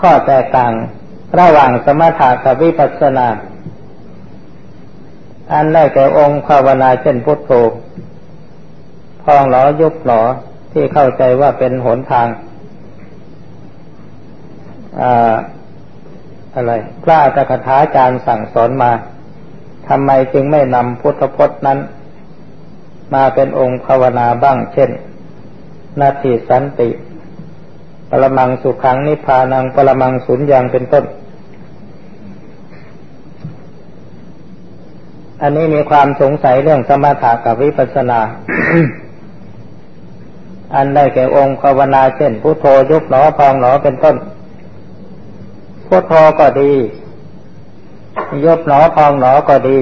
ข้อแตกต่างระหว่างสมถะกับวิปัสสนา อันได้แก่องค์ภาวนาเช่นพุทโธ พองหลอยุบหลอที่เข้าใจว่าเป็นหนทางอะไรพระตถาคาจารย์สั่งสอนมาทำไมจึงไม่นำพุทธพจน์นั้น มาเป็นองค์ภาวนาบ้าง เช่น นาทีสันติ ปรมังสุขังนิพพานังปรมังสุญญางเป็นต้น อันนี้มีความสงสัยเรื่องสมถะกับวิปัสสนา อันได้แก่องค์ภาวนาเช่นพุทโธยุบหนอพองหนอเป็นต้น พุทโธก็ดียบหนอพองหนอก็ดี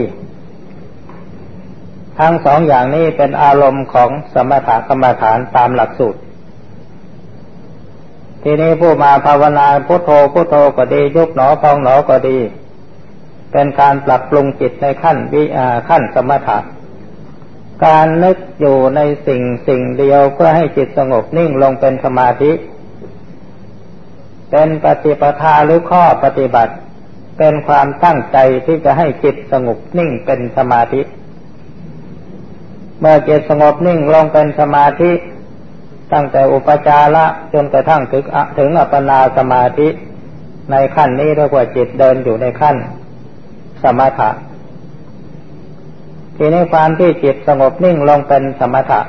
ทั้งสองอย่างนี้เป็นอารมณ์ของสมถกรรมฐานตามหลักสูตร ทีนี้ผู้มาภาวนาพุทโธพุทโธก็ดี ยุบหนอพองหนอก็ดี เป็นการปรับปรุงจิตในขั้นวิขั้นสมถะ การนึกอยู่ในสิ่งสิ่งเดียวเพื่อให้จิตสงบนิ่งลงเป็นสมาธิ เป็นปฏิปทาหรือข้อปฏิบัติ เป็นความตั้งใจที่จะให้จิตสงบนิ่งเป็นสมาธิ เมื่อจิตสงบนิ่งลงเป็นสมาธิ ตั้งแต่อุปจาระจนกระทั่งถึงถึงอัปปนาสมาธิ ในขั้นนี้เรียกว่าจิตเดินอยู่ในขั้น สมถะ ทีนี้ความที่จิตสงบนิ่งลงเป็นสมถะ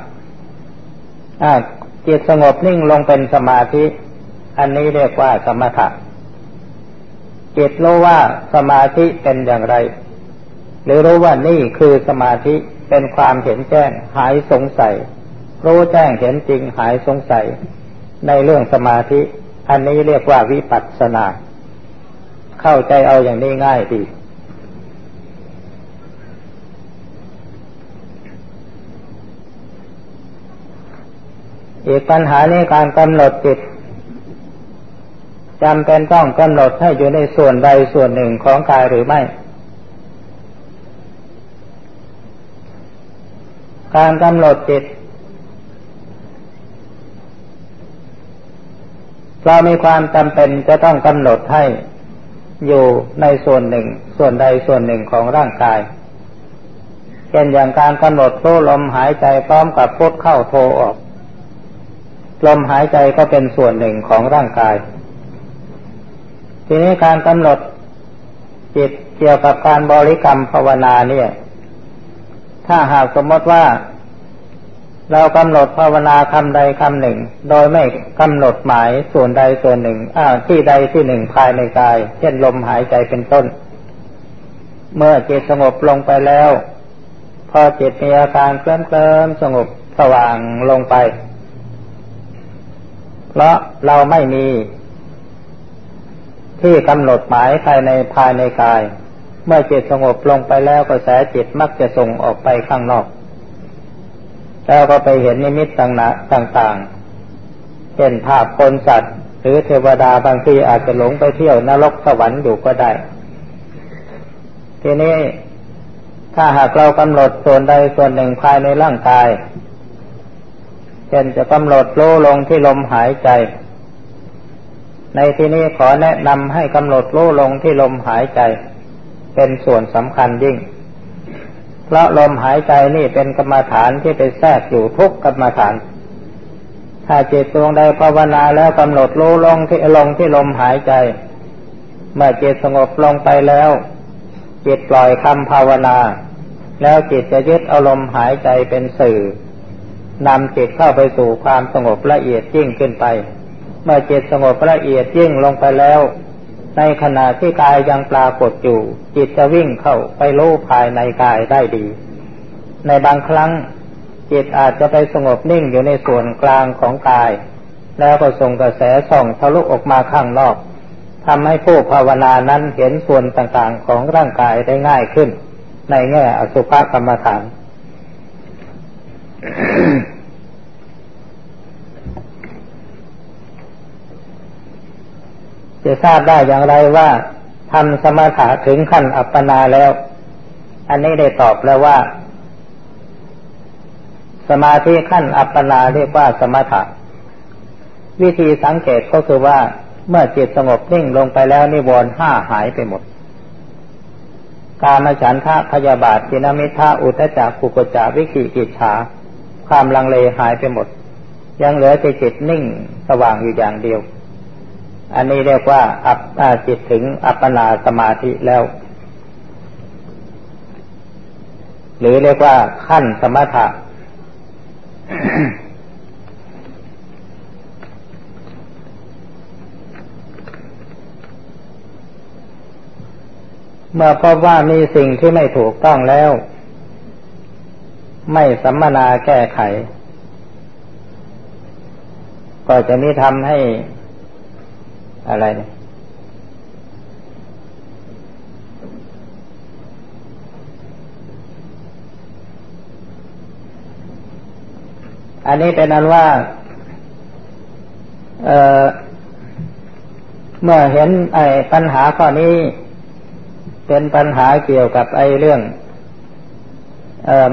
จิตสงบนิ่งลงเป็นสมาธิ อันนี้เรียกว่าสมถะจิตรู้ว่าสมาธิเป็นอย่างไร หรือรู้ว่านี่คือสมาธิเป็นความเห็นแจ้งหายสงสัย รู้แจ้งเห็นจริงหายสงสัย ในเรื่องสมาธิ อันนี้เรียกว่าวิปัสสนา เข้าใจเอาอย่างนี้ง่ายดี อีกปัญหานี้การกำหนดจิตจำเป็นต้องกำหนดให้อยู่ในส่วนใดส่วนหนึ่งของกายหรือไม่ การกำหนดจิตเรามีความจำเป็นจะต้องกำหนดให้อยู่ในส่วนหนึ่ง ส่วนใดส่วนหนึ่งของร่างกายเช่นอย่างการกำหนดรู้ลมหายใจพร้อมกับพุทเข้าโทออก ลมหายใจก็เป็นส่วนหนึ่งของร่างกาย ทีนี้การกำหนดจิตเกี่ยวกับการบริกรรมภาวนาเนี่ย ถ้าหากสมมติว่า เรากำหนดภาวนาคำใดคำหนึ่ง โดยไม่กำหนดหมายส่วนใดส่วนหนึ่งอ่าที่ใดที่หนึ่งภายในกาย เช่นลมหายใจเป็นต้น เมื่อจิตสงบลงไปแล้ว พอจิตมีอาการเคลิ้มเคลิมสงบสว่างลงไป เพราะเราไม่มี ที่กำหนดหมายภายในภายในกาย เมื่อจิตสงบลงไปแล้วกระแสจิตมักจะส่งออกไปข้างนอก แล้วก็ไปเห็นนิมิตต่างๆเช่นภาพคนสัตว์ หรือเทวดาบางทีอาจจะหลงไปเที่ยวนรกสวรรค์อยู่ก็ได้ ทีนี้ถ้าหากเรากำหนดส่วนใดส่วนหนึ่งภายในร่างกาย เช่นจะกำหนดรู้ลงที่ลมหายใจ ในที่นี้ขอแนะนำให้กำหนดรู้ลงที่ลมหายใจ เป็นส่วนสำคัญยิ่ง เพราะลมหายใจนี่เป็นกรรมฐานที่ไปแทรกอยู่ทุกกรรมฐาน ถ้าจิตดวงใดภาวนาแล้วกำหนดรู้ลงที่ลงที่ลมหายใจ เมื่อจิตสงบลงไปแล้ว จิตปล่อยคำภาวนา แล้วจิตจะยึดอารมณ์หายใจเป็นสื่อ นำจิตเข้าไปสู่ความสงบละเอียดยิ่งขึ้นไป เมื่อจิตสงบละเอียดยิ่งลงไปแล้ว ในขณะที่กายยังปรากฏอยู่ จิตจะวิ่งเข้าไปรู้ภายในกายได้ดี ในบางครั้ง จิตอาจจะไปสงบนิ่งอยู่ในส่วนกลางของกาย แล้วก็ส่งกระแสส่องทะลุออกมาข้างนอกทำให้ผู้ภาวนานั้นเห็นส่วนต่างๆของร่างกายได้ง่ายขึ้น ในแง่อสุภกรรมฐาน จะทราบได้อย่างไรว่าทำสมาธิถึงขั้นอัปปนาแล้ว อันนี้ได้ตอบแล้วว่า สมาธิขั้นอัปปนาเรียกว่าสมถะ วิธีสังเกตก็คือว่าเมื่อจิตสงบนิ่งลงไปแล้วนิวรณ์ห้าหายไปหมด กามฉันทะพยาบาทจินมิทะอุตจักกุกจาวิกิกิจฉา ความลังเลหายไปหมด ยังเหลือแต่จิตนิ่งสว่างอยู่อย่างเดียว อันนี้เรียกว่า อัปจิตถึงอัปปนาสมาธิแล้ว หรือเรียกว่าขั้นสมถะเมื่อพบว่ามีสิ่งที่ไม่ถูกต้องแล้ว ไม่สัมมนาแก้ไข ก็จะมีทำให้อะไรอันนี้เป็นอันว่า เอ่อ เมื่อเห็นไอ้ปัญหาข้อนี้ เป็นปัญหาเกี่ยวกับไอ้เรื่อง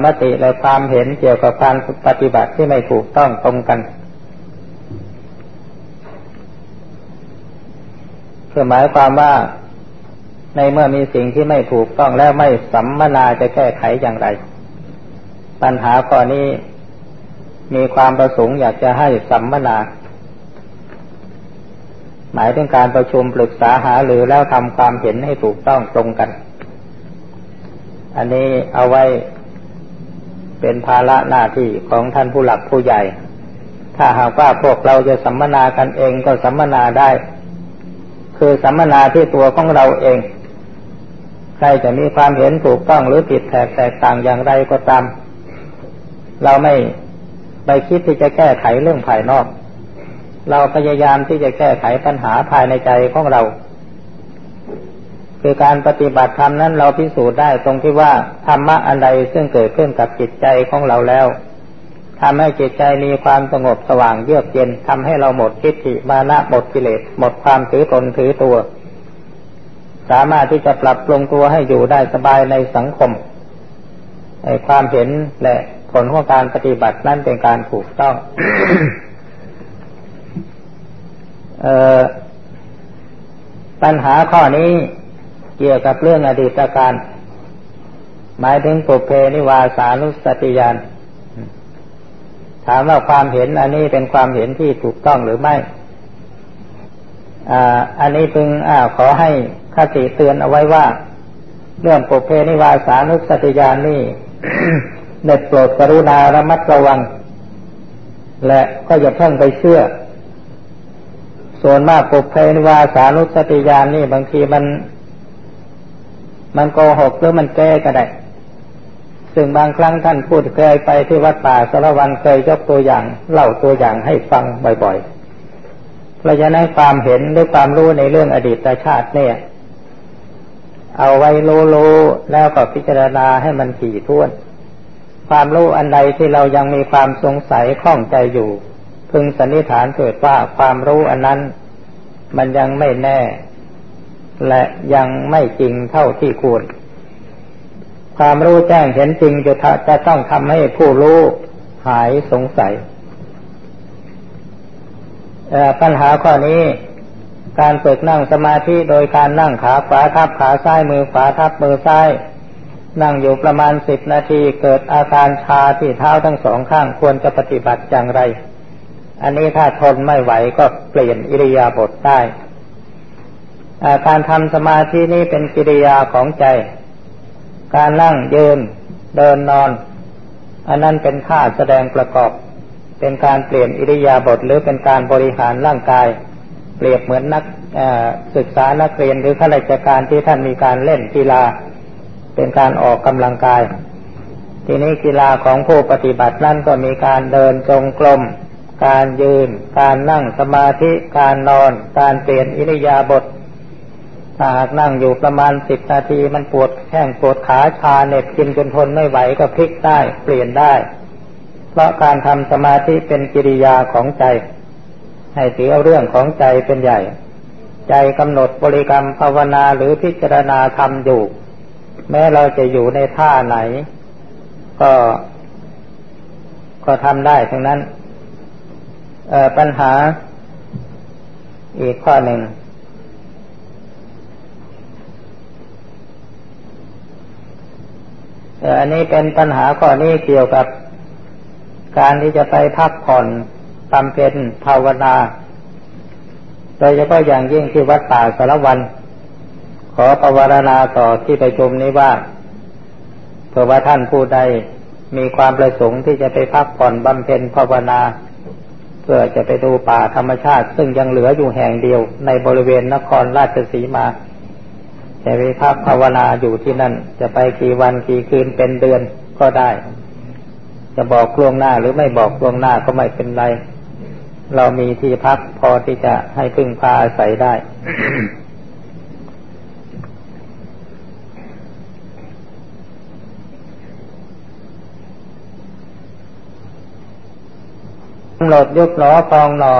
มติและความเห็นเกี่ยวกับการปฏิบัติที่ไม่ถูกต้องตรงกันคือหมายความว่าในเมื่อมีสิ่งที่ไม่ถูกต้องแล้วไม่สัมมนาจะแก้ไขอย่างไร ปัญหาข้อนี้มีความประสงค์อยากจะให้สัมมนา หมายถึงการประชุมปรึกษาหาหรือแล้วทำความเห็นให้ถูกต้องตรงกัน อันนี้เอาไว้ เป็นภาระหน้าที่ของท่านผู้หลักผู้ใหญ่ ถ้าหากว่าพวกเราจะสัมมนากันเองก็สัมมนาได้ คือสัมมนาที่ตัวของเราเอง ใครจะมีความเห็นถูกต้องหรือผิดแตกแตกต่างอย่างไรก็ตาม เราไม่ไปคิดที่จะแก้ไขเรื่องภายนอก เราพยายามที่จะแก้ไขปัญหาภายในใจของเรา คือการปฏิบัติธรรมนั้นเราพิสูจน์ได้ตรงที่ว่าธรรมะอันใดซึ่งเกิดขึ้นกับจิตใจของเราแล้วทำให้จิตใจมีความสงบสว่างเยือกเย็นทำให้เราหมดทิฏฐิมานะหมดกิเลส หมดความถือตนถือตัว สามารถที่จะปรับปรุงตัวให้อยู่ได้สบายในสังคมในความเห็นและผลของการปฏิบัตินั้นเป็นการถูกต้องปัญหาข้อนี้ เกี่ยวกับเรื่องอดีตการ หมายถึงปุเพนิวาสานุสติยานถามว่าความเห็นอันนี้เป็นความเห็นที่ถูกต้องหรือไม่ออันนี้พึงอขอให้คติเตือนเอาไว้ว่า เรื่องปุเพนิวาสานุสติยานนี่เด็ดโปรดกรุณาระมัดระวัง และก็อย่าเพิ่งไปเชื่อ ส่วนมากปุเพนิวาสานุสติยานนี่บางทีมัน มันโกหกหรือมันแก้ก็ได้ ซึ่งบางครั้งท่านพูดเคยไปที่วัดป่าสารวันเคยยกตัวอย่างเล่าตัวอย่างให้ฟังบ่อยๆ เพราะฉะนั้นความเห็นหรือความรู้ในเรื่องอดีตชาติเนี่ย เอาไว้รู้ๆแล้วก็พิจารณาให้มันถี่ถ้วน ความรู้อันใดที่เรายังมีความสงสัยข้องใจอยู่ พึงสันนิษฐานเกิดว่าความรู้อันนั้น มันยังไม่แน่ และยังไม่จริงเท่าที่ควร ความรู้แจ้งเห็นจริงจะจะต้องทำให้ผู้รู้หายสงสัยปัญหาข้อนี้ การฝึกนั่งสมาธิโดยการนั่งขาขวาทับขาซ้ายมือขวาทับมือซ้ายนั่งอยู่ประมาณสิบนาทีเกิดอาการชาที่เท้าทั้งสองข้างควรจะปฏิบัติอย่างไร อันนี้ถ้าทนไม่ไหวก็เปลี่ยนอิริยาบถได้ การทำสมาธินี้เป็นกิริยาของใจ การนั่งยืนเดินนอน อันนั้นเป็นท่าแสดงประกอบ เป็นการเปลี่ยนอิริยาบถหรือเป็นการบริหารร่างกาย เปรียบเหมือนนักศึกษานักเรียนหรือข้าราชการที่ท่านมีการเล่นกีฬา เป็นการออกกำลังกาย ทีนี้กีฬาของผู้ปฏิบัตินั่นก็มีการเดินจงกรมการยืน การนั่งสมาธิ การนอน การเปลี่ยนอิริยาบถ ถ้าหากนั่งอยู่ประมาณสิบนาทีมันปวดแข้งปวดขาชาเน็บกินจนทนไม่ไหวก็พลิกได้เปลี่ยนได้ เพราะการทำสมาธิเป็นกิริยาของใจ ให้ถือเอาเรื่องของใจเป็นใหญ่ ใจกำหนดบริกรรมภาวนาหรือพิจารณาทำอยู่ แม้เราจะอยู่ในท่าไหน ก็ ก็ทำได้ทั้งนั้นปัญหาอีกข้อหนึ่ง อันนี้เป็นปัญหาข้อนี้เกี่ยวกับ การที่จะไปพักผ่อนทำเป็นภาวนา โดยเฉพาะอย่างยิ่งที่วัดป่าสารวัน ขอประวารณาต่อที่ไปชมนี้ว่าเผื่อว่าท่านผู้ใดมีความประสงค์ที่จะไปพักผ่อนบำเพ็ญภาวนา เพื่อจะไปดูป่าธรรมชาติ ซึ่งยังเหลืออยู่แห่งเดียวในบริเวณนครราชสีมา จะไปพักภาวนาอยู่ที่นั่น จะไปกี่วันกี่คืนเป็นเดือนก็ได้ จะบอกล่วงหน้าหรือไม่บอกล่วงหน้าก็ไม่เป็นไร เรามีที่พักพอที่จะให้พึ่งพาอาศัยได้กำหนดยุบหนอพองหนอ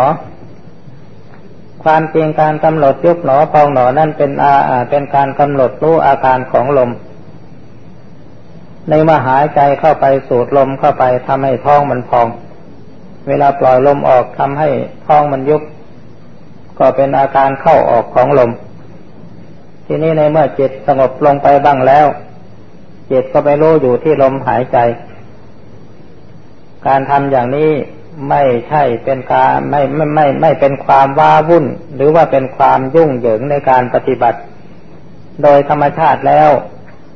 ความจริงการกำหนดยุบหนอพองหนอนั่นเป็นอาเป็นการกำหนดรู้อาการของลม ในมาหายใจเข้าไปสูดลมเข้าไปทำให้ท้องมันพอง เวลาปล่อยลมออกทำให้ท้องมันยุบ ก็เป็นอาการเข้าออกของลม ทีนี้ในเมื่อจิตสงบลงไปบ้างแล้ว จิตก็ไปรู้อยู่ที่ลมหายใจ การทำอย่างนี้ ไม่ใช่เป็นการไม่ไม่ไม่ไม่เป็นความว้าวุ่น หรือว่าเป็นความยุ่งเหยิงในการปฏิบัติ โดยธรรมชาติแล้ว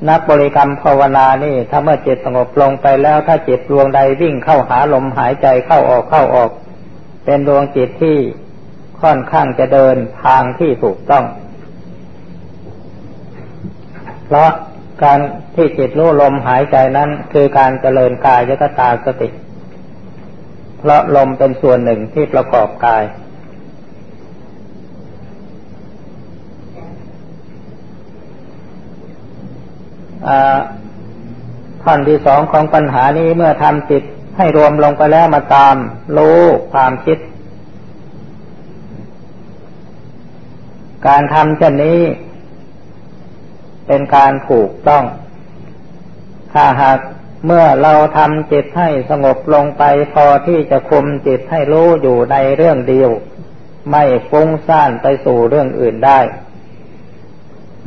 นักบริกรรมภาวนานี่ ถ้าเมื่อจิตสงบลงไปแล้ว ถ้าจิตดวงใดวิ่งเข้าหาลมหายใจเข้าออกเข้าออก เป็นดวงจิตที่ค่อนข้างจะเดินทางที่ถูกต้อง เพราะการที่จิตรู้ลมหายใจนั้น คือการเจริญกายยกตาสติ เพราะลมเป็นส่วนหนึ่งที่ประกอบกาย ท่อนที่สองของปัญหานี้เมื่อทำจิตให้รวมลงไปแล้วมาตามรู้ความคิด การทำเช่นนี้ เป็นการถูกต้อง ถ้าหาก เมื่อเราทำจิตให้สงบลงไปพอที่จะคุมจิตให้รู้อยู่ในเรื่องเดียว ไม่ฟุ้งซ่านไปสู่เรื่องอื่นได้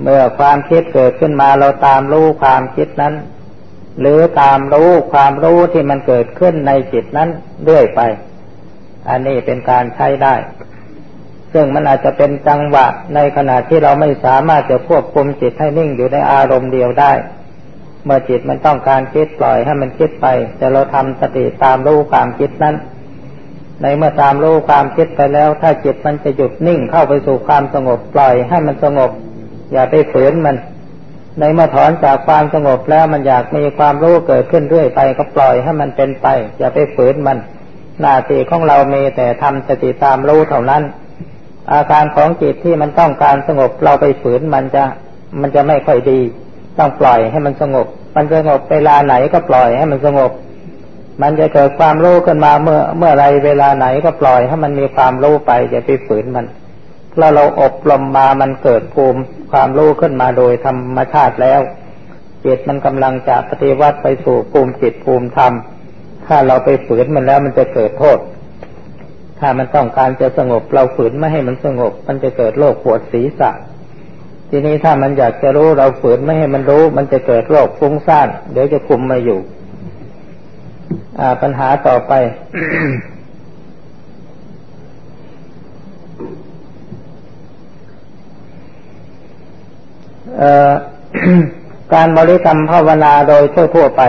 เมื่อความคิดเกิดขึ้นมาเราตามรู้ความคิดนั้น หรือตามรู้ความรู้ที่มันเกิดขึ้นในจิตนั้นเรื่อยไป อันนี้เป็นการใช้ได้ ซึ่งมันอาจจะเป็นจังหวะในขณะที่เราไม่สามารถจะควบคุมจิตให้นิ่งอยู่ในอารมณ์เดียวได้ เมื่อจิตมันต้องการคิดปล่อยให้มันคิดไป แต่เราทำสติตามรู้ความคิดนั้น ในเมื่อตามรู้ความคิดไปแล้ว ถ้าจิตมันจะหยุดนิ่งเข้าไปสู่ความสงบปล่อยให้มันสงบ อย่าไปฝืนมัน ในเมื่อถอนจากความสงบแล้วมันอยากมีความรู้เกิดขึ้นเรื่อยไปก็ปล่อยให้มันเป็นไป อย่าไปฝืนมัน หน้าที่ของเรามีแต่ทำสติตามรู้เท่านั้น อาการของจิตที่มันต้องการสงบเราไปฝืนมันจะมันจะไม่ค่อยดี ต้องปล่อยให้มันสงบ มันสงบเวลาไหนก็ปล่อยให้มันสงบ มันจะเกิดความรู้ขึ้นมาเมื่อเมื่อไรเวลาไหนก็ปล่อยให้มันมีความรู้ไปอย่าไปฝืนมันถ้าเราอบรมมามันเกิดภูมิความรู้ขึ้นมาโดยธรรมชาติแล้วจิตมันกำลังจะปฏิวัติไปสู่ภูมิจิตภูมิธรรม ถ้าเราไปฝืนมันแล้วมันจะเกิดโทษ ถ้ามันต้องการจะสงบเราฝืนไม่ให้มันสงบ มันจะเกิดโรคปวดศีรษะ ทีนี้ถ้ามันอยากจะรู้เราฝืนไม่ให้มันรู้ มันจะเกิดโรคฟุ้งซ่านเดี๋ยวจะคุมมาอยู่ อ่า ปัญหาต่อไปการบริกรรมภาวนาโดยทั่วๆไป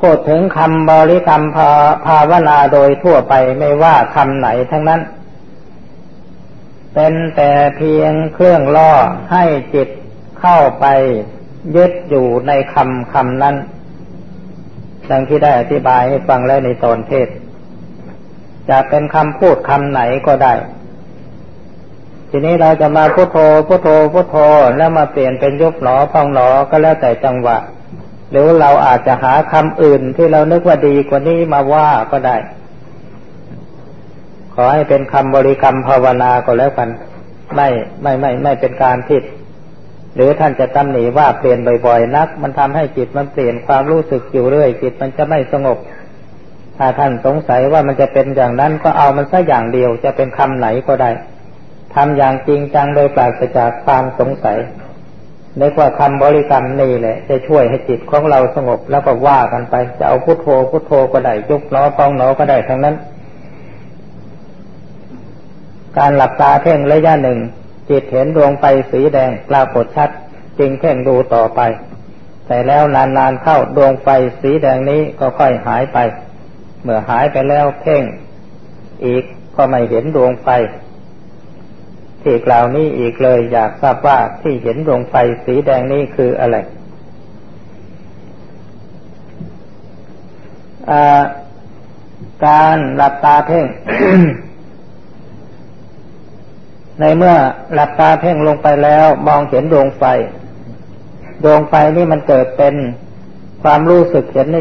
พูดถึงคำบริกรรมภาภาวนาโดยทั่วไปไม่ว่าคำไหนทั้งนั้น เป็นแต่เพียงเครื่องล่อให้จิตเข้าไปยึดอยู่ในคำคำนั้น ดังที่ได้อธิบายให้ฟังแล้วในตอนเทศ จะเป็นคำพูดคำไหนก็ได้ ทีนี้เราจะมาพุโทโธพุโทโธพุโทโธแล้วมาเปลี่ยนเป็นยุบหนอพองหนอก็แล้วแต่จังหวะ หรือเราอาจจะหาคำอื่นที่เรานึกว่าดีกว่านี้มาว่าก็ได้ อให้เป็นคำบริกรรมภาวนาก็แล้วกัน ไม่ไม่ไม่ไม่เป็นการผิด หรือท่านจะตำหนิว่าเปลี่ยนบ่อยๆนัก มันทำให้จิตมันเปลี่ยนความรู้สึกอยู่เรื่อยจิตมันจะไม่สงบ ถ้าท่านสงสัยว่ามันจะเป็นอย่างนั้นก็เอามันสักอย่างเดียวจะเป็นคำไหนก็ได้ทำอย่างจริงจังโดยปราศจากความสงสัยนึกว่าคำบริกรรมนี่แหละ จะช่วยให้จิตของเราสงบแล้วก็ว่ากันไป จะเอาพุทโธพุทโธก็ได้ยุบล้อปองหนอก็ได้ทั้งนั้น การหลับตาเพ่งระยะหนึ่ง จิตเห็นดวงไฟสีแดงปรากฏชัด จึงเพ่งดูต่อไป แต่แล้วนานๆเข้าดวงไฟสีแดงนี้ก็ค่อยหายไป เมื่อหายไปแล้วเพ่ง อีกก็ไม่เห็นดวงไฟที่กล่าวนี้อีกเลยอยากทราบว่าที่เห็นดวงไฟสีแดงนี้คืออะไรการหลับตาเพ่ง ในเมื่อหลับตาเพ่งลงไปแล้วมองเห็นดวงไฟ ดวงไฟนี่มันเกิดเป็นความรู้สึกเห็นใน